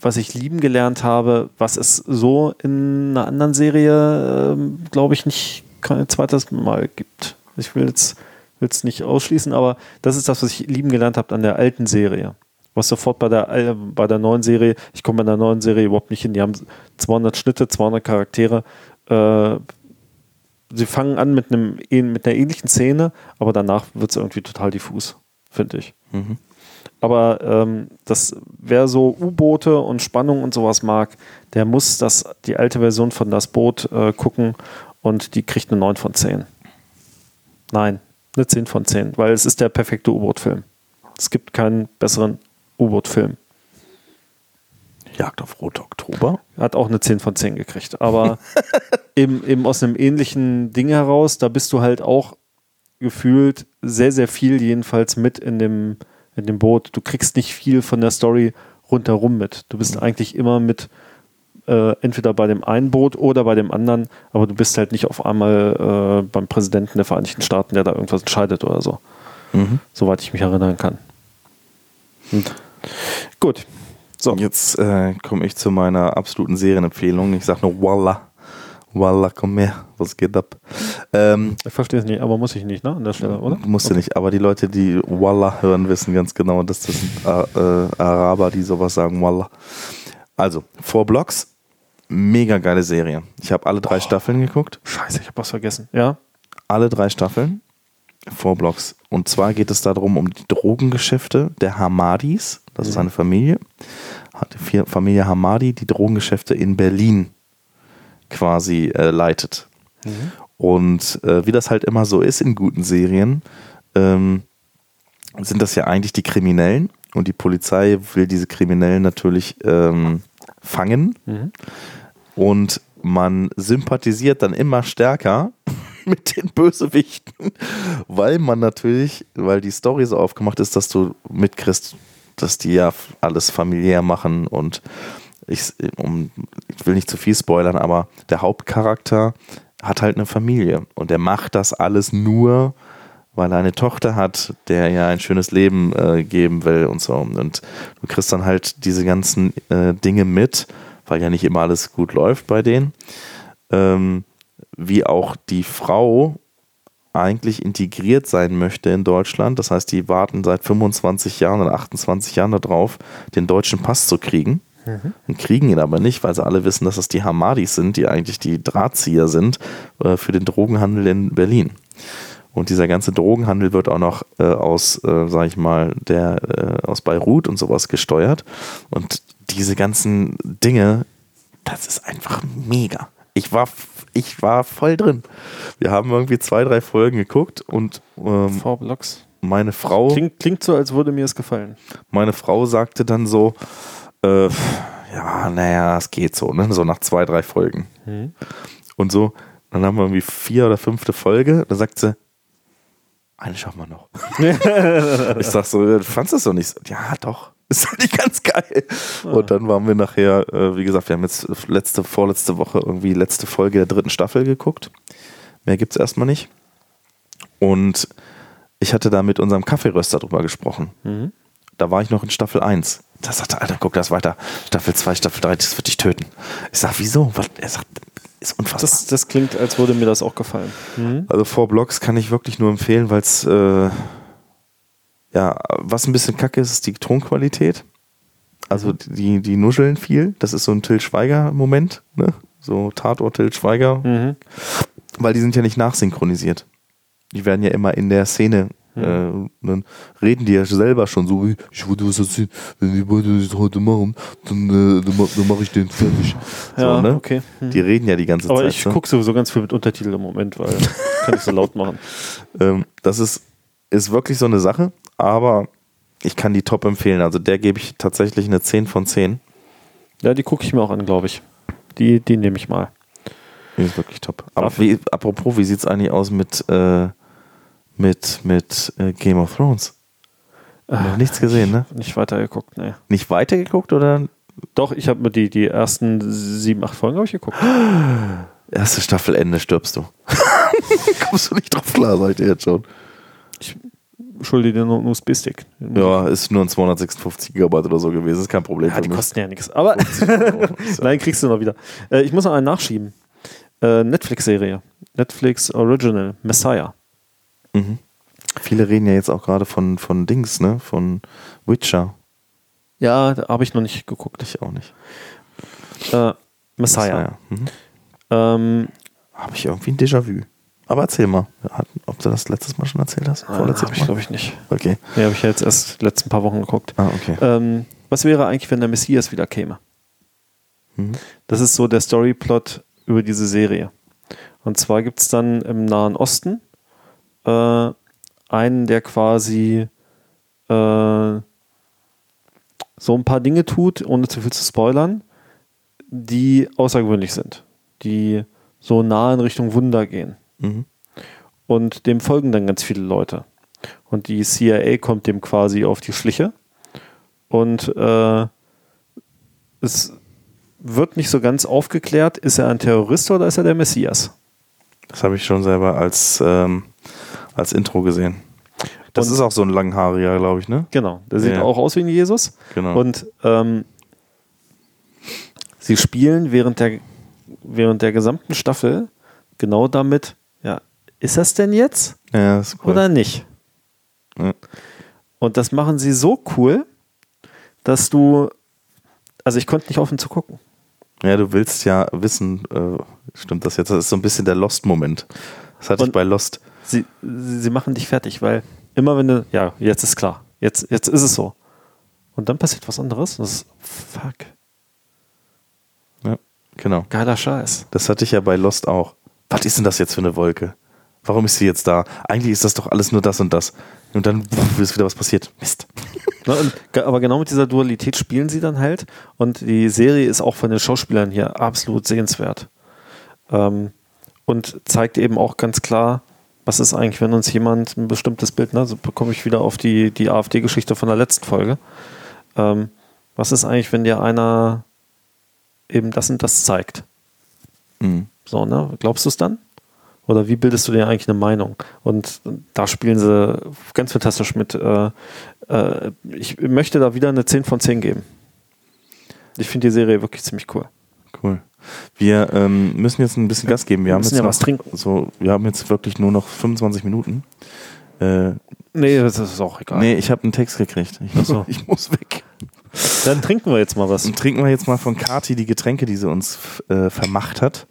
was ich lieben gelernt habe, was es so in einer anderen Serie, äh, glaube ich, nicht kein zweites Mal gibt. Ich will jetzt es nicht ausschließen, aber das ist das, was ich lieben gelernt habe an der alten Serie. Was sofort bei der, äh, bei der neuen Serie, ich komme bei der neuen Serie überhaupt nicht hin, die haben 200 Schnitte, 200 Charaktere. Äh, sie fangen an mit, einem, mit einer ähnlichen Szene, aber danach wird es irgendwie total diffus, finde ich. Mhm. Aber ähm, das, wer so U-Boote und Spannung und sowas mag, der muss das, die alte Version von Das Boot äh, gucken und die kriegt eine 9 von 10. Nein, eine 10 von 10, weil es ist der perfekte U-Boot-Film. Es gibt keinen besseren U-Boot-Film. Jagd auf Rote Oktober. Hat auch eine 10 von 10 gekriegt. Aber *laughs* eben, eben aus einem ähnlichen Ding heraus, da bist du halt auch gefühlt sehr, sehr viel jedenfalls mit in dem, in dem Boot. Du kriegst nicht viel von der Story rundherum mit. Du bist mhm. eigentlich immer mit äh, entweder bei dem einen Boot oder bei dem anderen, aber du bist halt nicht auf einmal äh, beim Präsidenten der Vereinigten Staaten, der da irgendwas entscheidet oder so. Mhm. Soweit ich mich erinnern kann. Und, gut. So. Jetzt äh, komme ich zu meiner absoluten Serienempfehlung. Ich sage nur Walla. Walla, komm her, was geht ab? Ähm, ich verstehe es nicht, aber muss ich nicht, ne? An der Stelle, oder? Musste okay. nicht, aber die Leute, die Walla hören, wissen ganz genau, dass das sind äh, äh, Araber, die sowas sagen, Walla. Also, Four Blocks, mega geile Serie. Ich habe alle drei oh, Staffeln geguckt. Scheiße, ich habe was vergessen. Ja. Alle drei Staffeln. Four Blocks. Und zwar geht es darum, um die Drogengeschäfte der Hamadis. Das ist eine Familie. Hat die Familie Hamadi, die Drogengeschäfte in Berlin quasi äh, leitet. Und äh, wie das halt immer so ist in guten Serien, ähm, sind das ja eigentlich die Kriminellen. Und die Polizei will diese Kriminellen natürlich ähm, fangen. Und man sympathisiert dann immer stärker *laughs* mit den Bösewichten, weil man natürlich, weil die Story so aufgemacht ist, dass du mitkriegst, dass die ja alles familiär machen und ich, um, ich will nicht zu viel spoilern, aber der Hauptcharakter hat halt eine Familie und der macht das alles nur, weil er eine Tochter hat, der ja ein schönes Leben äh, geben will und so. Und du kriegst dann halt diese ganzen äh, Dinge mit, weil ja nicht immer alles gut läuft bei denen. Ähm, wie auch die Frau eigentlich integriert sein möchte in Deutschland. Das heißt, die warten seit 25 Jahren oder 28 Jahren darauf, den deutschen Pass zu kriegen. Und kriegen ihn aber nicht, weil sie alle wissen, dass das die Hamadis sind, die eigentlich die Drahtzieher sind äh, für den Drogenhandel in Berlin. Und dieser ganze Drogenhandel wird auch noch äh, aus, äh, sag ich mal, der äh, aus Beirut und sowas gesteuert. Und diese ganzen Dinge, das ist einfach mega. Ich war, ich war voll drin. Wir haben irgendwie zwei, drei Folgen geguckt und ähm, Four Blocks. meine Frau, Klingt, klingt so, als würde mir es gefallen. meine Frau sagte dann so, äh, ja, naja, es geht so, ne? So nach zwei, drei Folgen. Und so, dann haben wir irgendwie vier oder fünfte Folge, da sagt sie, eine schaffen wir noch. *laughs* ich sag so, du fandst das doch nicht so? Ja, doch. *laughs* Ist doch nicht ganz geil. Und dann waren wir nachher, äh, wie gesagt, wir haben jetzt letzte, vorletzte Woche irgendwie letzte Folge der dritten Staffel geguckt. Mehr gibt's erstmal nicht. Und ich hatte da mit unserem Kaffeeröster drüber gesprochen. Da war ich noch in Staffel 1. Da sagte er, Alter, guck das weiter. Staffel 2, Staffel 3, das wird dich töten. Ich sag, wieso? Was? Er sagt, ist unfassbar. Das, das klingt, als würde mir das auch gefallen. Also Four Blocks kann ich wirklich nur empfehlen, weil es äh, ja, was ein bisschen kacke ist, ist die Tonqualität. Also die, die nuscheln viel. Das ist so ein Till Schweiger-Moment, ne? So Tatort Till Schweiger. Mhm. Weil die sind ja nicht nachsynchronisiert. Die werden ja immer in der Szene. Äh, dann reden die ja selber schon so, wie, ich würde was erzählen, wenn die beide das heute machen, dann, äh, dann, dann mache ich den fertig. Ja, so, ne? okay. Mhm. Die reden ja die ganze Aber Zeit. ich ne? gucke sowieso ganz viel mit Untertitel im Moment, weil *laughs* kann ich so laut machen. Ähm, das ist, ist wirklich so eine Sache, aber ich kann die top empfehlen. Also der gebe ich tatsächlich eine 10 von 10. Ja, die gucke ich mir auch an, glaube ich. Die, die nehme ich mal. Die ist wirklich top. Aber wie, apropos, wie sieht es eigentlich aus mit, äh, mit, mit äh, Game of Thrones? Noch nichts gesehen, ne? Nicht weitergeguckt, ne. Nicht weitergeguckt oder Doch, ich habe mir die, die ersten sieben, acht Folgen habe ich geguckt. *gasps* erste Staffelende stirbst du? *laughs* Kommst du nicht drauf klar, sag ich dir jetzt schon. Schulde dir nur einen USB-Stick. Ja, ist nur ein 256 Gigabyte oder so gewesen, ist kein Problem Ja, die mich. kosten ja nichts. Aber *laughs* nein, kriegst du noch wieder. Äh, ich muss noch einen nachschieben. Äh, Netflix-Serie. Netflix Original. Messiah. Mhm. Viele reden ja jetzt auch gerade von, von Dings, ne? Von Witcher. Ja, da habe ich noch nicht geguckt. Ich auch nicht. Äh, Messiah. Mhm. Ähm, Habe ich irgendwie ein Déjà-vu. Aber erzähl mal, ob du das letztes Mal schon erzählt hast? Vorletztes habe ich, Mal? glaube ich, nicht. Okay. Nee, habe ich ja jetzt erst die letzten paar Wochen geguckt. Ah, okay. Ähm, was wäre eigentlich, wenn der Messias wieder käme? Mhm. Das ist so der Storyplot über diese Serie. Und zwar gibt es dann im Nahen Osten äh, einen, der quasi äh, so ein paar Dinge tut, ohne zu viel zu spoilern, die außergewöhnlich sind, die so nah in Richtung Wunder gehen. Mhm. Und dem folgen dann ganz viele Leute. Und die CIA kommt dem quasi auf die Schliche. Und äh, es wird nicht so ganz aufgeklärt, ist er ein Terrorist oder ist er der Messias? Das habe ich schon selber als, ähm, als Intro gesehen. Das Und- ist auch so ein langhaariger, glaube ich, ne? Genau, der sieht Ja. auch aus wie ein Jesus. Genau. Und ähm, sie spielen während der, während der gesamten Staffel genau damit, ja, ist das denn jetzt ja, ist cool. oder nicht? Ja. Und das machen sie so cool, dass du, also ich konnte nicht aufhören zu gucken. ja, du willst ja wissen, äh, stimmt das jetzt? Das ist so ein bisschen der Lost-Moment. Das hatte ich Und- bei Lost. Sie, sie, machen dich fertig, weil immer wenn du, ja, jetzt ist klar, jetzt, jetzt ist es so. Und dann passiert was anderes. Das ist, fuck, Ja, genau. geiler Scheiß. Das hatte ich ja bei Lost auch. Was ist denn das jetzt für eine Wolke? Warum ist sie jetzt da? Eigentlich ist das doch alles nur das und das. Und dann pff, ist wieder was passiert. Mist. Ne, und, aber genau mit dieser Dualität spielen sie dann halt. Und die Serie ist auch von den Schauspielern hier absolut sehenswert. Ähm, und zeigt eben auch ganz klar, was ist eigentlich, wenn uns jemand ein bestimmtes Bild, ne, so bekomme ich wieder auf die, die AfD-Geschichte von der letzten Folge. Ähm, was ist eigentlich, wenn dir einer eben das und das zeigt? Mhm. So, ne? Glaubst du es dann? Oder wie bildest du dir eigentlich eine Meinung? Und da spielen sie ganz fantastisch mit. Äh, äh, ich möchte da wieder eine 10 von 10 geben. Ich finde die Serie wirklich ziemlich cool. Cool. Wir ähm, müssen jetzt ein bisschen Gas geben. Wir, haben müssen jetzt ja noch was trinken. So, wir haben jetzt wirklich nur noch 25 Minuten. Äh, Nee, das ist auch egal. nee, ich habe einen Text gekriegt. Ich muss, so. *laughs* ich muss weg. Dann trinken wir jetzt mal was. Und trinken wir jetzt mal von Kati die Getränke, die sie uns äh, vermacht hat.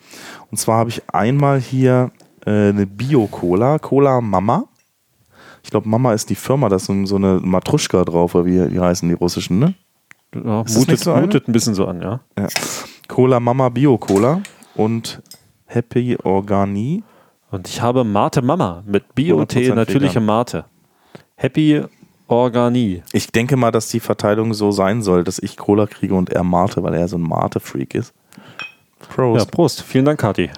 Und zwar habe ich einmal hier äh, eine Bio-Cola, Cola Mama. Ich glaube, Mama ist die Firma, da ist so, eine Matruschka drauf, oder wie die heißen, die russischen, ne? Ja, mutet, so mutet ein bisschen so an, ja. Ja. Cola Mama Bio-Cola und Happy Organi. Und ich habe Mate Mama mit Bio-Tee, 100% natürliche vegan. Mate. Happy Organi. Ich denke mal, dass die Verteilung so sein soll, dass ich Cola kriege und er Mate, weil er so ein Mate-Freak ist. Ja, Prost. Prost. Vielen Dank, Kathi.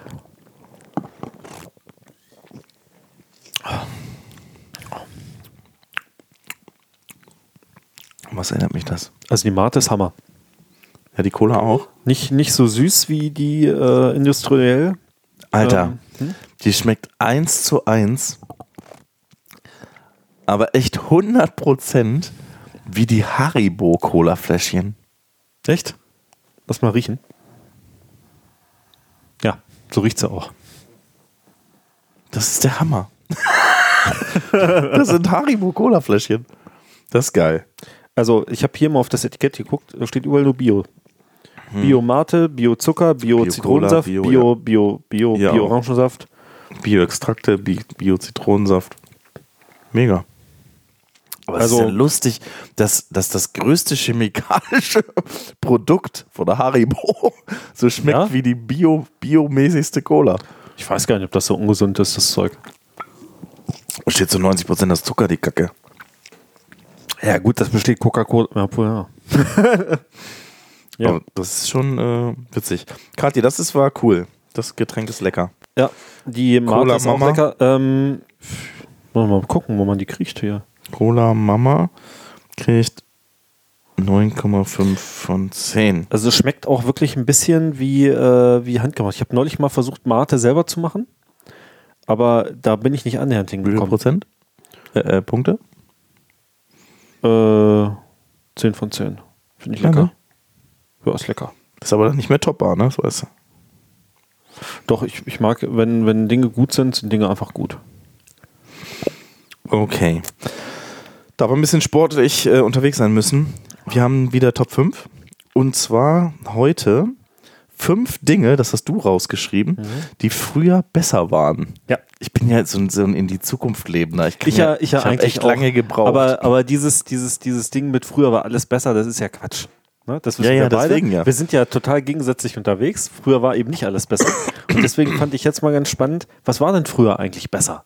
Was erinnert mich das? Also die Mate ist Hammer. Ja, die Cola auch. Nicht, nicht so süß wie die äh, industriell. Alter, Ähm, die schmeckt eins zu eins, aber echt 100% wie die Haribo-Cola-Fläschchen. Echt? Lass mal riechen. Ja, so riecht sie auch. Das ist der Hammer. *laughs* das sind Haribo-Cola-Fläschchen. Das ist geil. Also ich habe hier mal auf das Etikett geguckt, da steht überall nur Bio. Bio Mate, Bio Zucker, Bio, Bio Bio, Bio, Bio, Bio, Ja, Bio. Orangensaft. Bio-Extrakte, Bi- Bio-Zitronensaft. Mega. Aber Also- es ist ja lustig, dass, dass das größte chemikalische *laughs* Produkt von der Haribo so schmeckt Ja? wie die Bio, biomäßigste Cola. Ich weiß gar nicht, ob das so ungesund ist, das Zeug. Steht zu 90% das Zucker, die Kacke. Ja gut, das besteht Coca-Cola. Ja, *laughs* ja. Aber das ist schon äh, witzig. Kathi, das ist, war cool. Das Getränk ist lecker. ja, die Mate Cola ist auch Mama. lecker. Ähm, wollen wir mal gucken, wo man die kriegt hier. Cola Mama kriegt 9,5 von 10. Also es schmeckt auch wirklich ein bisschen wie, äh, wie handgemacht. Ich habe neulich mal versucht, Mate selber zu machen, aber da bin ich nicht annähernd Wie viel hingekommen. Prozent? Äh, äh, Punkte? Äh, 10 von 10. Finde ich lecker. Ja, ist lecker. Ist aber dann nicht mehr topbar, ne? So ist. Doch, ich, ich mag, wenn, wenn Dinge gut sind, sind Dinge einfach gut. Okay. Da wir ein bisschen sportlich äh, unterwegs sein müssen, wir haben wieder Top 5. Und zwar heute fünf Dinge, das hast du rausgeschrieben, die früher besser waren. Ja. Ich bin ja so ein, so ein in die Zukunft lebender. Ich, Ich ja, ich ja hab eigentlich echt auch. lange gebraucht. Aber, aber dieses, dieses, dieses Ding mit früher war alles besser, das ist ja Quatsch. Ne? Das wissen Ja, ja, wir beide. deswegen ja. Wir sind ja total gegensätzlich unterwegs. Früher war eben nicht alles besser. Und deswegen fand ich jetzt mal ganz spannend, was war denn früher eigentlich besser?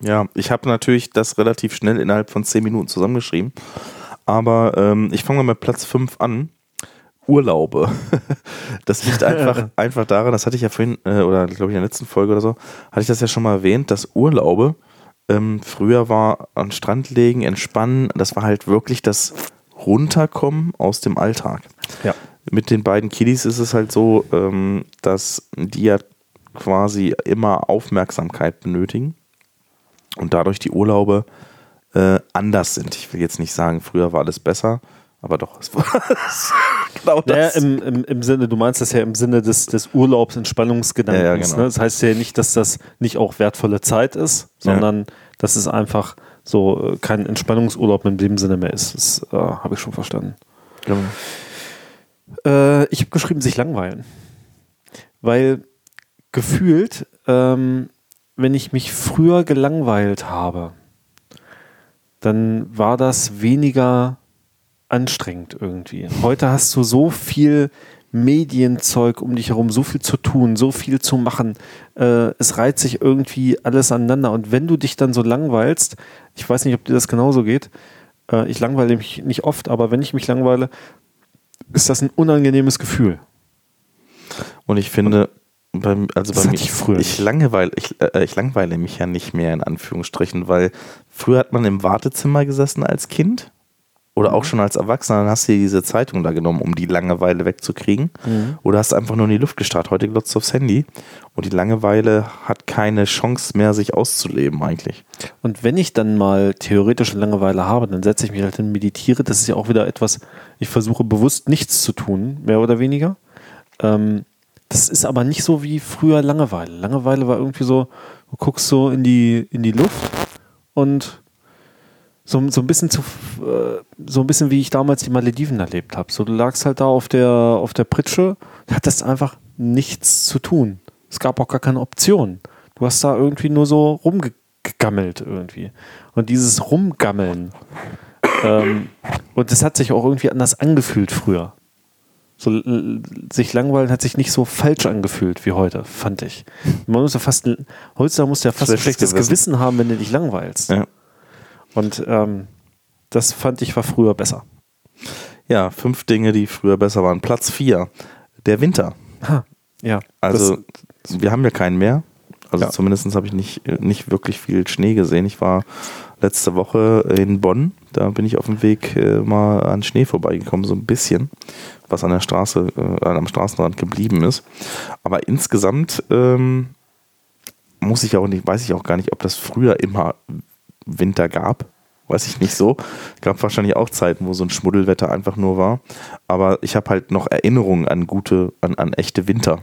Ja, ich habe natürlich das relativ schnell innerhalb von zehn Minuten zusammengeschrieben. Aber ähm, ich fange mal mit Platz 5 an. Urlaube. *laughs* Das liegt einfach, *laughs* einfach daran, das hatte ich ja vorhin, äh, oder glaube ich in der letzten Folge oder so, hatte ich das ja schon mal erwähnt, dass Urlaube ähm, früher war an Strand legen, entspannen, das war halt wirklich das Runterkommen aus dem Alltag. Ja. Mit den beiden Kiddies ist es halt so, ähm, dass die ja quasi immer Aufmerksamkeit benötigen und dadurch die Urlaube äh, anders sind. Ich will jetzt nicht sagen, früher war alles besser, aber doch, es war *laughs* genau das. im, im, im Sinne, du meinst das ja im Sinne des, des Urlaubs, Entspannungsgedankens. Ja, ja, genau. ne? Das heißt ja nicht, dass das nicht auch wertvolle Zeit ist, sondern dass es einfach so äh, kein Entspannungsurlaub in dem Sinne mehr ist. Das äh, habe ich schon verstanden. Genau. Äh, ich habe geschrieben, sich langweilen. Weil gefühlt ähm, wenn ich mich früher gelangweilt habe, dann war das weniger anstrengend irgendwie. Heute hast du so viel Medienzeug um dich herum, so viel zu tun, so viel zu machen. Äh, es reiht sich irgendwie alles aneinander. Und wenn du dich dann so langweilst, ich weiß nicht, ob dir das genauso geht, äh, ich langweile mich nicht oft, aber wenn ich mich langweile, ist das ein unangenehmes Gefühl. Und ich finde, beim, also Das bei mir, ich früher ich, langweile, ich, äh, ich langweile mich ja nicht mehr in Anführungsstrichen, weil früher hat man im Wartezimmer gesessen als Kind oder Mhm. auch schon als Erwachsener, dann hast du dir diese Zeitung da genommen, um die Langeweile wegzukriegen. Mhm. Oder hast einfach nur in die Luft gestarrt. Heute glotzt du aufs Handy und die Langeweile hat keine Chance mehr, sich auszuleben eigentlich. Und wenn ich dann mal theoretische Langeweile habe, dann setze ich mich halt hin, meditiere. Das ist ja auch wieder etwas, ich versuche bewusst nichts zu tun, mehr oder weniger. Ähm, das ist aber nicht so wie früher Langeweile. Langeweile war irgendwie so, du guckst so in die, in die Luft und so, so ein bisschen zu, äh, so ein bisschen wie ich damals die Malediven erlebt habe. So, du lagst halt da auf der, auf der Pritsche, hattest einfach nichts zu tun. Es gab auch gar keine Option. Du hast da irgendwie nur so rumgegammelt irgendwie. Und dieses Rumgammeln, ähm, und das hat sich auch irgendwie anders angefühlt früher. So, sich langweilen hat sich nicht so falsch angefühlt wie heute, fand ich. Man muss ja fast, heutzutage musst du ja fast ein Schlechtes schlechtes Gewissen. Gewissen haben, wenn du dich langweilst. Ja. Und ähm, das fand ich war früher besser. Ja, fünf Dinge, die früher besser waren. Platz vier, der Winter. Ha, ja. Also wir haben ja keinen mehr. Also Ja. zumindest habe ich nicht, nicht wirklich viel Schnee gesehen. Ich war letzte Woche in Bonn. Da bin ich auf dem Weg äh, mal an Schnee vorbeigekommen, so ein bisschen, was an der Straße, äh, am Straßenrand geblieben ist. Aber insgesamt ähm, muss ich auch nicht, weiß ich auch gar nicht, ob das früher immer Winter gab. Weiß ich nicht so. Gab wahrscheinlich auch Zeiten, wo so ein Schmuddelwetter einfach nur war. Aber ich habe halt noch Erinnerungen an gute, an, an echte Winter.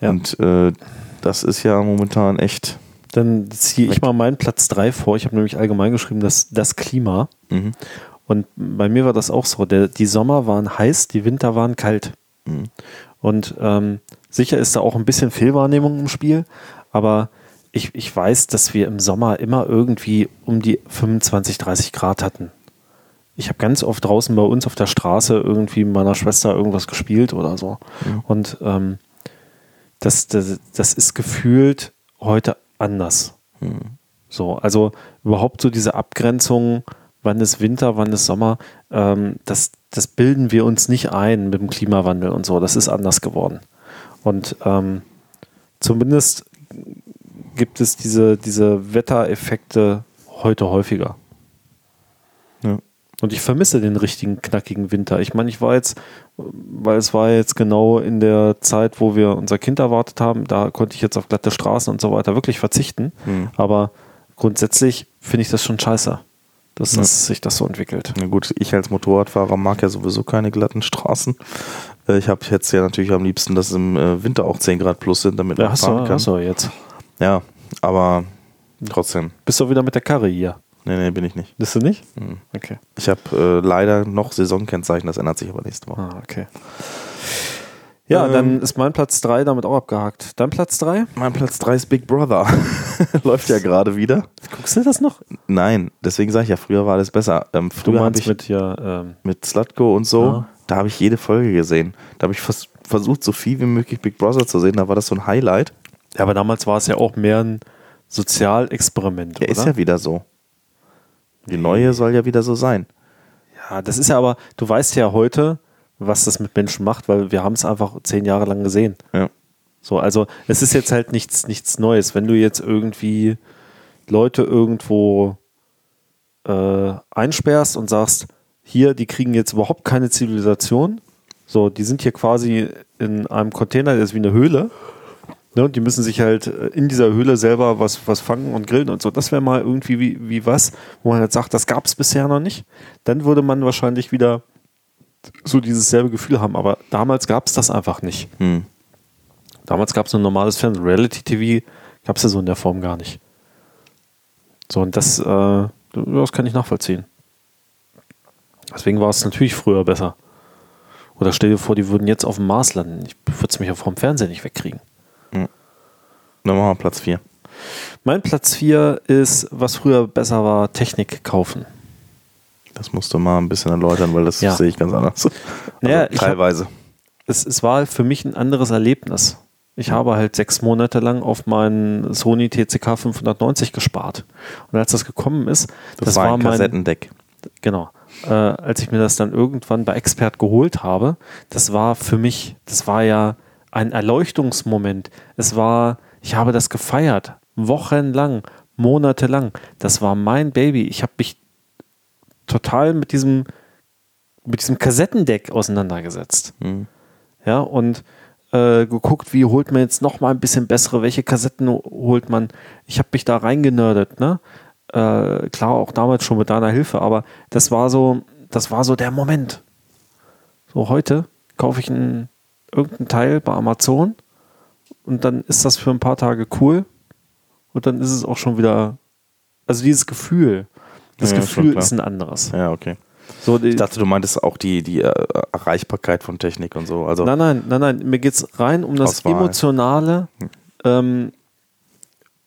Ja. Und äh, das ist ja momentan echt. dann ziehe ich mal meinen Platz 3 vor. Ich habe nämlich allgemein geschrieben, dass das Klima. Mhm. Und bei mir war das auch so. Der, die Sommer waren heiß, die Winter waren kalt. Mhm. Und ähm, sicher ist da auch ein bisschen Fehlwahrnehmung im Spiel, aber ich, ich weiß, dass wir im Sommer immer irgendwie um die 25, 30 Grad hatten. Ich habe ganz oft draußen bei uns auf der Straße irgendwie mit meiner Schwester irgendwas gespielt oder so. Und ähm, das, das, das ist gefühlt heute anders. So, also überhaupt so diese Abgrenzung, wann ist Winter, wann ist Sommer, ähm, das, das bilden wir uns nicht ein mit dem Klimawandel und so. Das ist anders geworden. Und ähm, zumindest gibt es diese, diese Wettereffekte heute häufiger. Ja. Und ich vermisse den richtigen knackigen Winter. Ich meine, ich war jetzt, weil es war jetzt genau in der Zeit, wo wir unser Kind erwartet haben, da konnte ich jetzt auf glatte Straßen und so weiter wirklich verzichten. Mhm. Aber grundsätzlich finde ich das schon scheiße, dass Ja. das, sich das so entwickelt. Na gut, ich als Motorradfahrer mag ja sowieso keine glatten Straßen. Äh, Ich habe jetzt ja natürlich am liebsten, dass im äh, Winter auch 10 Grad plus sind, damit Ja, man hast fahren du, kann. hast du jetzt. Ja, aber trotzdem. Bist du wieder mit der Karre hier? Nee, nee, bin ich nicht. Bist du nicht? Mhm. Okay. Ich habe äh, leider noch Saisonkennzeichen, das ändert sich aber nächste Woche. Ah, okay. Ja, Ähm, dann ist mein Platz 3 damit auch abgehakt. Dein Platz 3? Mein Platz 3 ist Big Brother. *laughs* Läuft ja gerade wieder. Guckst du das noch? Nein, deswegen sage ich ja, früher war alles besser. Ähm, früher habe ich mit ja, ähm, mit Slutko und so, Ja. da habe ich jede Folge gesehen. Da habe ich vers versucht, so viel wie möglich Big Brother zu sehen. Da war das so ein Highlight. Ja, aber damals war es ja auch mehr ein Sozialexperiment, Der oder? ist ja wieder so. Die neue soll ja wieder so sein. Ja, das ist ja aber, du weißt ja heute, was das mit Menschen macht, weil wir haben es einfach zehn Jahre lang gesehen. Ja. So, also es ist jetzt halt nichts, nichts Neues. Wenn du jetzt irgendwie Leute irgendwo äh, einsperrst und sagst, hier, die kriegen jetzt überhaupt keine Zivilisation, so, die sind hier quasi in einem Container, der ist wie eine Höhle. Ne, die müssen sich halt äh, in dieser Höhle selber was, was fangen und grillen und so. Das wäre mal irgendwie wie, wie was, wo man halt sagt, das gab es bisher noch nicht. Dann würde man wahrscheinlich wieder so dieses selbe Gefühl haben. Aber damals gab es das einfach nicht. Hm. Damals gab es ein normales Fernsehen. Reality-TV gab es ja so in der Form gar nicht. So, und das, äh, das kann ich nachvollziehen. Deswegen war es natürlich früher besser. Oder stell dir vor, die würden jetzt auf dem Mars landen. Ich würde es mich ja vom Fernseher nicht wegkriegen. Dann machen wir Platz 4. Mein Platz 4 ist, was früher besser war, Technik kaufen. Das musst du mal ein bisschen erläutern, weil das Ja. sehe ich ganz anders. Also Naja, ich hab- teilweise. Es, es war für mich ein anderes Erlebnis. Ich habe halt sechs Monate lang auf meinen Sony TCK 590 gespart. Und als das gekommen ist, das, war ein mein, Kassettendeck. genau, äh, als ich mir das dann irgendwann bei Expert geholt habe, das war für mich, das war ja ein Erleuchtungsmoment. Es war, ich habe das gefeiert, wochenlang, monatelang. Das war mein Baby. Ich habe mich total mit diesem, mit diesem Kassettendeck auseinandergesetzt. Mhm. Ja, und äh, geguckt, wie holt man jetzt noch mal ein bisschen bessere, welche Kassetten holt man. Ich habe mich da reingenördet, ne? Äh, klar, auch damals schon mit deiner Hilfe, aber das war so, das war so der Moment. So heute kaufe ich ein, irgendein Teil bei Amazon und dann ist das für ein paar Tage cool und dann ist es auch schon wieder, also dieses Gefühl, das Ja, Gefühl ist ein anderes. Ja, okay. So, Ich dachte, du meintest auch die, die äh, Erreichbarkeit von Technik und so. Also, Nein, nein, nein, nein. Mir geht es rein um das Auswahl. Emotionale, ähm,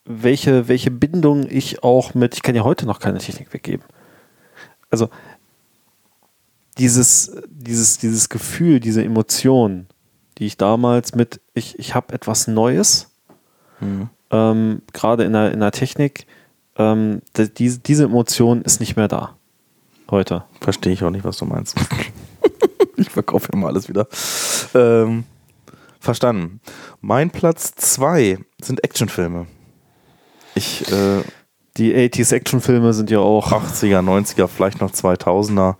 welche, welche Bindung ich auch mit, ich kann ja heute noch keine Technik weggeben. Also dieses, dieses, dieses Gefühl, diese Emotion, die ich damals mit, ich, ich habe etwas Neues, Mhm. ähm, gerade in der, in der Technik, ähm, diese, diese Emotion ist nicht mehr da. Heute. verstehe ich auch nicht, was du meinst. *laughs* ich verkaufe immer alles wieder. Ähm, verstanden. Mein Platz 2 sind Actionfilme. Ich, äh, Die 80s Actionfilme sind ja auch 80er, 90er, vielleicht noch 2000er.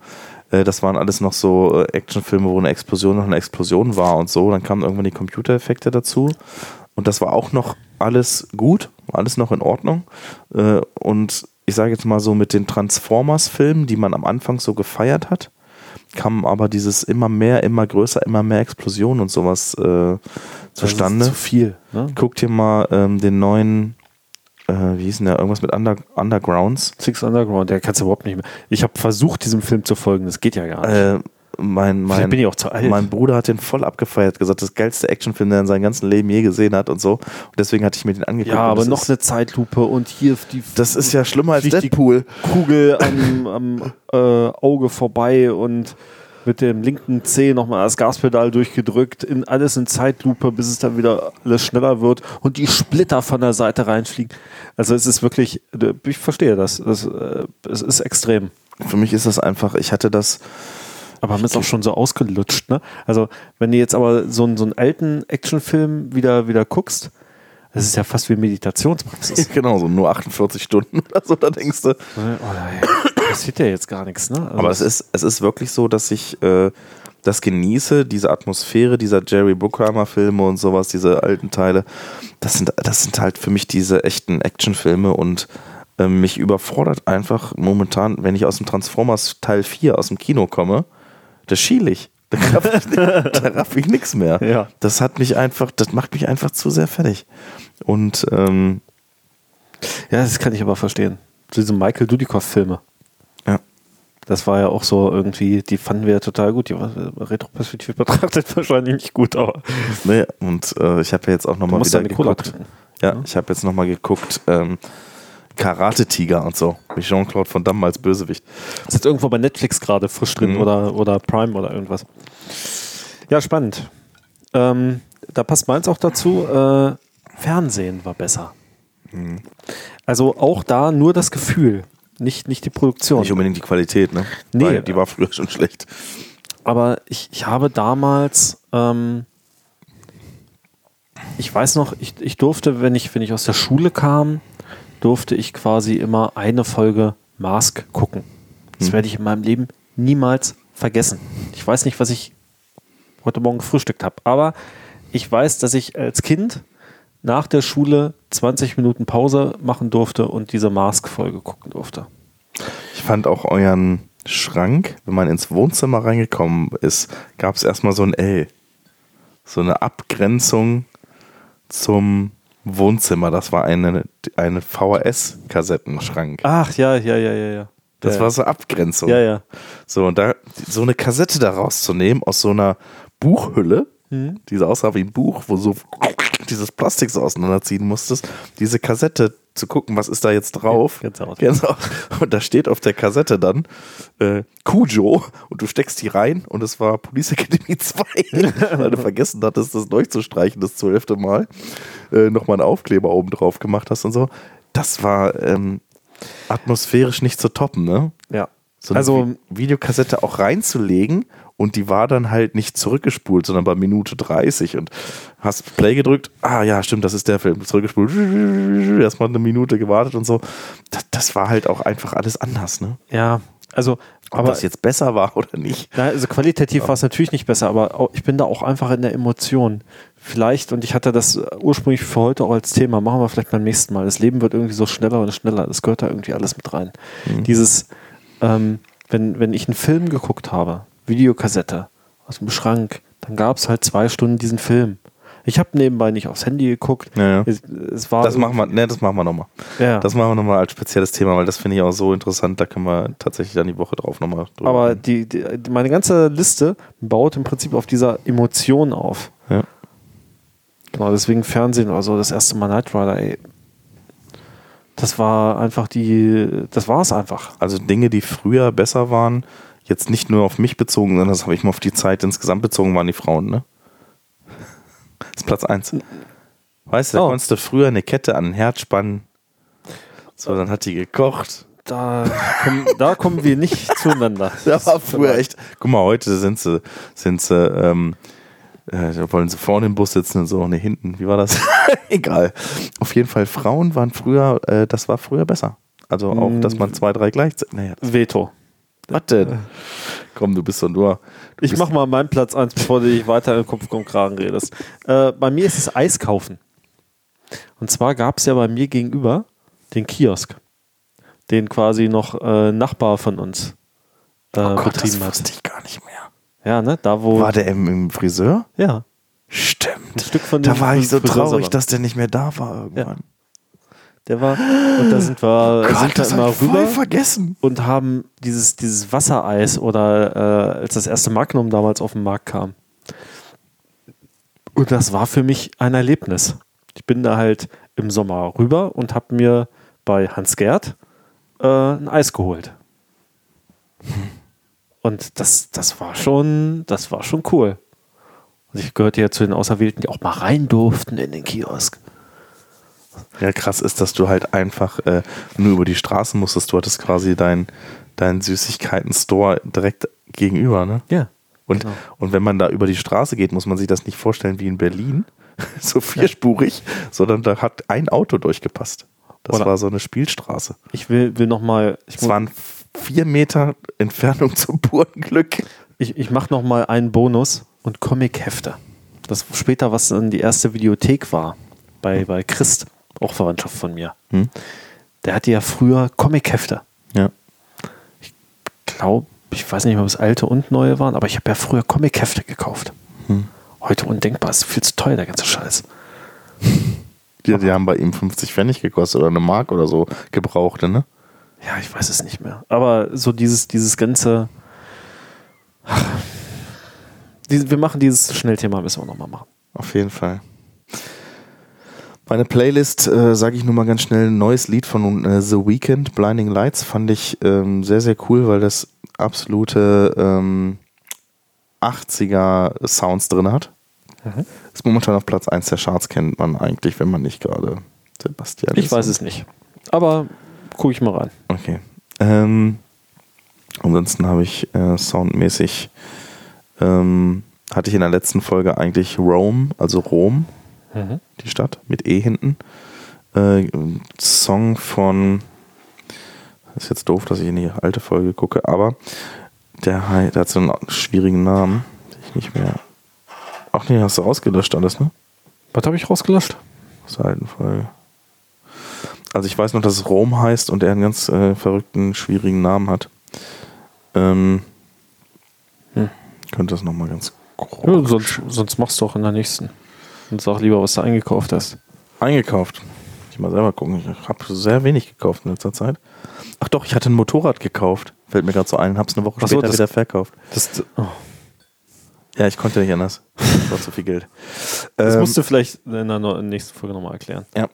Äh, Das waren alles noch so äh, Actionfilme, wo eine Explosion noch eine Explosion war und so. Dann kamen irgendwann die Computereffekte dazu. Und das war auch noch alles gut, alles noch in Ordnung. Äh, Und ich sage jetzt mal so mit den Transformers-Filmen, die man am Anfang so gefeiert hat, kam aber dieses immer mehr, immer größer, immer mehr Explosionen und sowas äh, zustande. Das ist zu viel. Ne? Guck dir mal ähm, den neuen, äh, wie hieß denn der, irgendwas mit Under Undergrounds. Six Underground, der kannst du überhaupt nicht mehr. Ich habe versucht, diesem Film zu folgen, das geht ja gar nicht. Äh, mein, Vielleicht mein, bin ich auch zu alt. mein Bruder hat den voll abgefeiert, gesagt, das geilste Actionfilm, den er in seinem ganzen Leben je gesehen hat und so. Und deswegen hatte ich mir den angeguckt. ja, aber noch ist, eine Zeitlupe und hier die Das ist ja schlimmer als Deadpool. Kugel am, am äh, Auge vorbei und mit dem linken Zeh nochmal das Gaspedal durchgedrückt, in alles in Zeitlupe, bis es dann wieder alles schneller wird und die Splitter von der Seite reinfliegen. Also es ist wirklich, ich verstehe das, das äh, es ist extrem. Für mich ist das einfach, ich hatte das, Aber haben es auch schon so ausgelutscht, ne? Also, wenn du jetzt aber so, einen- so einen alten Actionfilm wieder, wieder guckst, das ist ja fast wie Meditationspraxis. *laughs* genau, so nur 48 Stunden oder so, da denkst du. oh, da *clears throat* passiert ja jetzt gar nichts, ne? Also, Aber es ist, es ist wirklich so, dass ich äh, das genieße, diese Atmosphäre dieser Jerry Bruckheimer-Filme und sowas, diese alten Teile. Das sind, das sind halt für mich diese echten Actionfilme und äh, mich überfordert einfach momentan, wenn ich aus dem Transformers Teil 4 aus dem Kino komme, da schiele ich. Da raff ich, *laughs* da raff ich nichts mehr. Ja. Das hat mich einfach, das macht mich einfach zu sehr fertig. Und ähm, Ja, das kann ich aber verstehen. Diese Michael Dudikoff-Filme. Ja. Das war ja auch so irgendwie, die fanden wir ja total gut. Die war retroperspektiv *laughs* betrachtet wahrscheinlich nicht gut, aber Nee, und äh, ich habe ja jetzt auch nochmal wieder geguckt. trinken. Ja, ich habe jetzt nochmal geguckt, ähm, Karate-Tiger und so. Mit Jean-Claude Van Damme als Bösewicht. Das ist irgendwo bei Netflix gerade frisch drin Mhm. oder, oder Prime oder irgendwas. Ja, spannend. Ähm, da passt meins auch dazu. Äh, Fernsehen war besser. Mhm. Also auch da nur das Gefühl, nicht, nicht die Produktion. Nicht unbedingt die Qualität, ne? Nee. Weil die war früher schon schlecht. Aber ich, ich habe damals, ähm, ich weiß noch, ich, ich durfte, wenn ich, wenn ich aus der Schule kam, durfte ich quasi immer eine Folge Mask gucken. Das Hm. werde ich in meinem Leben niemals vergessen. Ich weiß nicht, was ich heute Morgen gefrühstückt habe, aber ich weiß, dass ich als Kind nach der Schule 20 Minuten Pause machen durfte und diese Mask-Folge gucken durfte. Ich fand auch euren Schrank, wenn man ins Wohnzimmer reingekommen ist, gab es erstmal so ein L. So eine Abgrenzung zum Wohnzimmer. Das war eine, eine VHS-Kassettenschrank. Ach ja, ja, ja, ja, ja. Das ja, war so Abgrenzung. ja, ja. So, und da so eine Kassette da rauszunehmen aus so einer Buchhülle, Mhm. die so aussah wie ein Buch, wo so dieses Plastik so auseinanderziehen musstest, diese Kassette zu gucken, was ist da jetzt drauf. Gänsehaut. Gänsehaut. Und da steht auf der Kassette dann äh, Cujo und du steckst die rein und es war Police Academy *laughs* 2, weil du vergessen hattest, das durchzustreichen, das zwölfte Mal. Äh, Nochmal einen Aufkleber oben drauf gemacht hast und so. Das war ähm, atmosphärisch nicht zu toppen, ne? Ja. so eine Also- Vi- Videokassette auch reinzulegen und die war dann halt nicht zurückgespult, sondern bei Minute 30 und hast Play gedrückt, ah ja, stimmt, das ist der Film, zurückgespult, erstmal eine Minute gewartet und so. Das, das war halt auch einfach alles anders, ne? Ja, also, Ob aber das jetzt besser war oder nicht. Na, also qualitativ war es natürlich nicht besser, aber ich bin da auch einfach in der Emotion. Vielleicht, und ich hatte das ursprünglich für heute auch als Thema, machen wir vielleicht beim nächsten Mal. Das Leben wird irgendwie so schneller und schneller. Das gehört da irgendwie alles mit rein. Dieses, ähm, wenn, wenn ich einen Film geguckt habe, Videokassette aus dem Schrank, dann gab es halt zwei Stunden diesen Film. Ich habe nebenbei nicht aufs Handy geguckt. Ja, ja. Es, es war Das machen wir, ne, das machen wir nochmal. ja. Das machen wir nochmal als spezielles Thema, weil das finde ich auch so interessant, da können wir tatsächlich dann die Woche drauf nochmal drüber Aber die, die, meine ganze Liste baut im Prinzip auf dieser Emotion auf. Ja. Genau, deswegen Fernsehen oder so, das erste Mal Knight Rider, ey. Das war einfach die, das war es einfach. Also Dinge, die früher besser waren, jetzt nicht nur auf mich bezogen, sondern das habe ich mal auf die Zeit insgesamt bezogen, waren die Frauen, ne? *laughs* Das ist Platz 1. Weißt du, da Oh. konntest du früher eine Kette an ein Herz spannen. So, dann hat die gekocht. Da, kommen, da kommen wir nicht *laughs* zueinander. Das war früher echt. Guck mal, heute sind sie, sind sie, ähm, äh, da wollen sie vorne im Bus sitzen und so, ne, hinten. Wie war das? *laughs* Egal. Auf jeden Fall, Frauen waren früher, äh, das war früher besser. Also auch, dass man zwei, drei gleichzeitig. Naja, Veto. Was denn? Komm, du bist doch nur. Ich mach mal meinen Platz eins, bevor du dich weiter in Kopf und Kragen redest. Äh, bei mir ist es Eis kaufen. Und zwar gab es ja bei mir gegenüber den Kiosk, den quasi noch äh, Nachbar von uns äh, Oh Gott, das betrieben hat. wusste ich gar nicht mehr. Ja, ne? Da wo. War der im, im Friseur? ja. Stimmt. Ein Stück von Da dem war ich so Friseursalon. traurig, dass der nicht mehr da war irgendwann. Der war. Und da sind wir, *gasps* Gott, sind wir das immer rüber vergessen. und haben dieses, dieses Wassereis oder äh, als das erste Magnum damals auf den Markt kam. Und das war für mich ein Erlebnis. Ich bin da halt im Sommer rüber und habe mir bei Hans Gerd äh, ein Eis geholt. Und das, das war schon, das war schon cool. Und ich gehörte ja zu den Auserwählten, die auch mal rein durften in den Kiosk. Ja, krass ist, dass du halt einfach äh, nur über die Straße musstest. Du hattest quasi deinen dein Süßigkeiten-Store direkt gegenüber, ne? Ja. Und, Genau. und wenn man da über die Straße geht, muss man sich das nicht vorstellen wie in Berlin, *laughs* so vierspurig, sondern da hat ein Auto durchgepasst. Das Oder- war so eine Spielstraße. Ich will, will noch mal, ich, Es waren vier Meter Entfernung *laughs* zum puren Glück. ich, ich mache noch mal einen Bonus und Comic-Hefte. Das später, was dann die erste Videothek war, bei, bei Christ, auch Verwandtschaft von mir. Hm. Der hatte ja früher Comic-Hefte. Ja. Glaube, ich weiß nicht, ob es alte und neue waren, aber ich habe ja früher Comic-Hefte gekauft. Hm. Heute undenkbar, ist viel zu teuer, der ganze Scheiß. *laughs* Die, die haben bei ihm 50 Pfennig gekostet oder eine Mark oder so gebrauchte, ne? Ja, ich weiß es nicht mehr. Aber so dieses, dieses ganze. Ach, wir machen dieses Schnellthema, müssen wir nochmal machen. Auf jeden Fall. Meine Playlist, äh, sage ich nur mal ganz schnell, ein neues Lied von äh, The Weeknd, Blinding Lights, fand ich ähm, sehr, sehr cool, weil das absolute ähm, 80er Sounds drin hat. Mhm. Ist momentan auf Platz 1 der Charts, kennt man eigentlich, wenn man nicht gerade Sebastian Ich ist. weiß es nicht. Aber gucke ich mal rein. Okay. Ähm, ansonsten habe ich äh, soundmäßig, ähm, hatte ich in der letzten Folge eigentlich Rome, also Rom, die Stadt, mit E hinten. Äh, Song von, ist jetzt doof, dass ich in die alte Folge gucke, aber der, der hat so einen schwierigen Namen, den ich nicht mehr. Ach nee, hast du ausgelöscht alles, ne? Was habe ich rausgelöscht? Aus der alten Folge. Also ich weiß noch, dass es Rom heißt und er einen ganz äh, verrückten, schwierigen Namen hat. Ähm, Hm. Könnte das nochmal ganz grob Ja, sonst, sonst machst du auch in der nächsten. Und sag lieber, was du eingekauft hast. eingekauft. Ich mal selber gucken. Ich habe sehr wenig gekauft in letzter Zeit. Ach doch, ich hatte ein Motorrad gekauft. Fällt mir gerade so ein, hab's eine Woche Ach so, später das- wieder verkauft. Das, oh. Ja, ich konnte nicht anders. Das *laughs* war zu viel Geld. Das Ähm, musst du vielleicht in der nächsten Folge nochmal erklären. ja.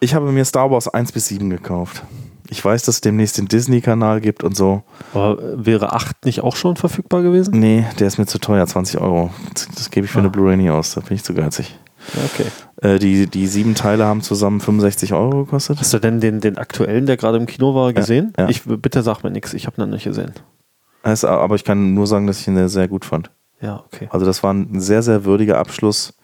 Ich habe mir Star Wars 1 bis 7 gekauft. Ich weiß, dass es demnächst den Disney-Kanal gibt und so. Aber wäre 8 nicht auch schon verfügbar gewesen? Nee, der ist mir zu teuer, 20 Euro. Das, das gebe ich für Ah. eine Blu-ray nie aus, da bin ich zu geizig. Ja, Okay. Äh, die, die sieben Teile haben zusammen 65 Euro gekostet. Hast du denn den, den aktuellen, der gerade im Kino war, gesehen? ja. Ich bitte sag mir nichts, ich habe ihn noch nicht gesehen. Es- aber ich kann nur sagen, dass ich ihn sehr gut fand. Ja, okay. Also das war ein sehr, sehr würdiger Abschluss,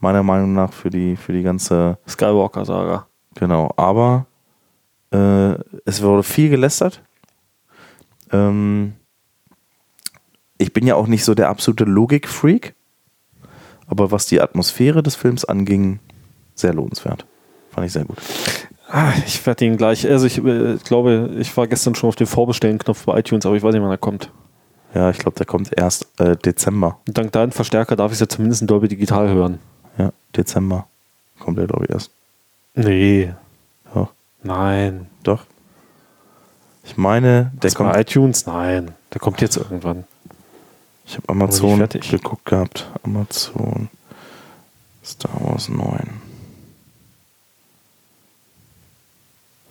meiner Meinung nach, für die, für die ganze, Skywalker-Saga. genau. Aber äh, es wurde viel gelästert. Ähm, ich bin ja auch nicht so der absolute Logik-Freak, aber was die Atmosphäre des Films anging, sehr lohnenswert. Fand ich sehr gut. Ah, ich werde ihn gleich. Also ich äh, glaube, ich war gestern schon auf den Vorbestellen-Knopf bei iTunes, aber ich weiß nicht, wann er kommt. Ja, ich glaube, der kommt erst äh, Dezember. Dank deinem Verstärker darf ich es ja zumindest in Dolby Digital hören. Ja, Dezember kommt der, glaube ich, erst. Nee. Ja, Nein. doch. Ich meine, der Der kommt bei iTunes? Nein. Der kommt jetzt irgendwann. Ich habe Amazon fertig. geguckt gehabt. Amazon Star Wars 9.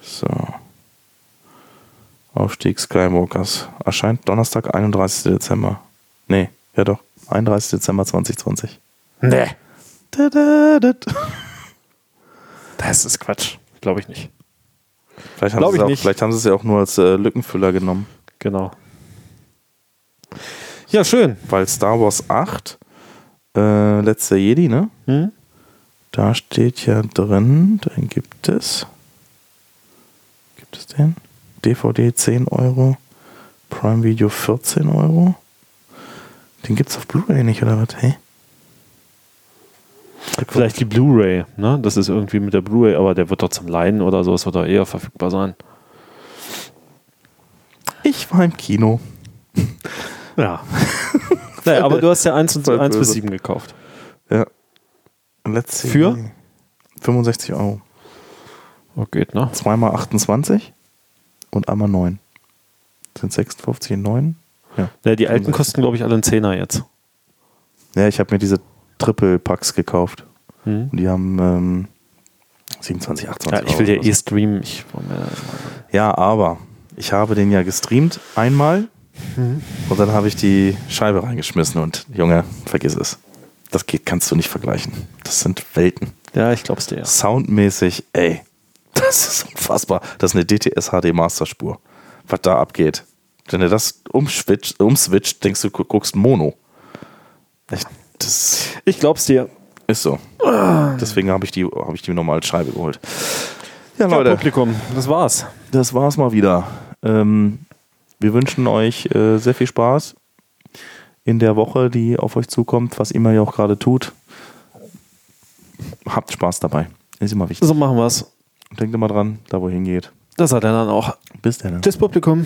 So. Aufstieg Skywalkers. Erscheint Donnerstag, 31. Dezember. Nee, ja doch. 31. Dezember 2020. Nee. Das ist Quatsch. Glaube ich nicht. Vielleicht haben, Glaub ich auch, nicht. vielleicht haben sie es ja auch nur als äh, Lückenfüller genommen. Genau. Ja, schön. Weil Star Wars 8, äh, letzter Jedi, ne? Hm? Da steht ja drin, den gibt es. Gibt es den? DVD 10 Euro, Prime Video 14 Euro. Den gibt es auf Blu-ray nicht, oder was? Hey? Vielleicht die Blu-ray. Ne? Das ist irgendwie mit der Blu-ray, aber der wird doch zum Leihen oder so. Es wird doch eher verfügbar sein. Ich war im Kino. Ja. *laughs* naja, aber du hast ja 1, und Voll 1 bis böse. 7 gekauft. Ja. Letzte Für? 65 Euro. Oh, geht, ne? Zweimal 28 und einmal 9. Sind 56 und 9. Ja. Ja, die alten 65. kosten, glaube ich, alle einen Zehner jetzt. Ja, ich habe mir diese Triple-Packs gekauft. Hm? Und die haben ähm, 27, 28 Ja, ich will ja Euro eh streamen. Ich, Ja, aber ich habe den ja gestreamt einmal Mhm. und dann habe ich die Scheibe reingeschmissen und Junge, vergiss es. Das geht, kannst du nicht vergleichen. Das sind Welten. ja, ich glaub's dir. Ja. Soundmäßig, ey, *laughs* das ist unfassbar. Das ist eine DTS HD Masterspur. Was da abgeht. Wenn du das umswitcht, umswitcht denkst du, gu- guckst Mono. Echt, das Ich glaub's dir. ist so. Deswegen habe ich die, habe ich die normale Scheibe geholt. Ja, Ja, Leute, Publikum, das war's. das war's mal wieder. Ähm, wir wünschen euch äh, sehr viel Spaß in der Woche, die auf euch zukommt, was immer ihr auch gerade tut. Habt Spaß dabei. Ist immer wichtig. So machen wir's. Denkt immer dran, da wo hingeht. Das hat er dann auch. Bis dann. Tschüss, Publikum.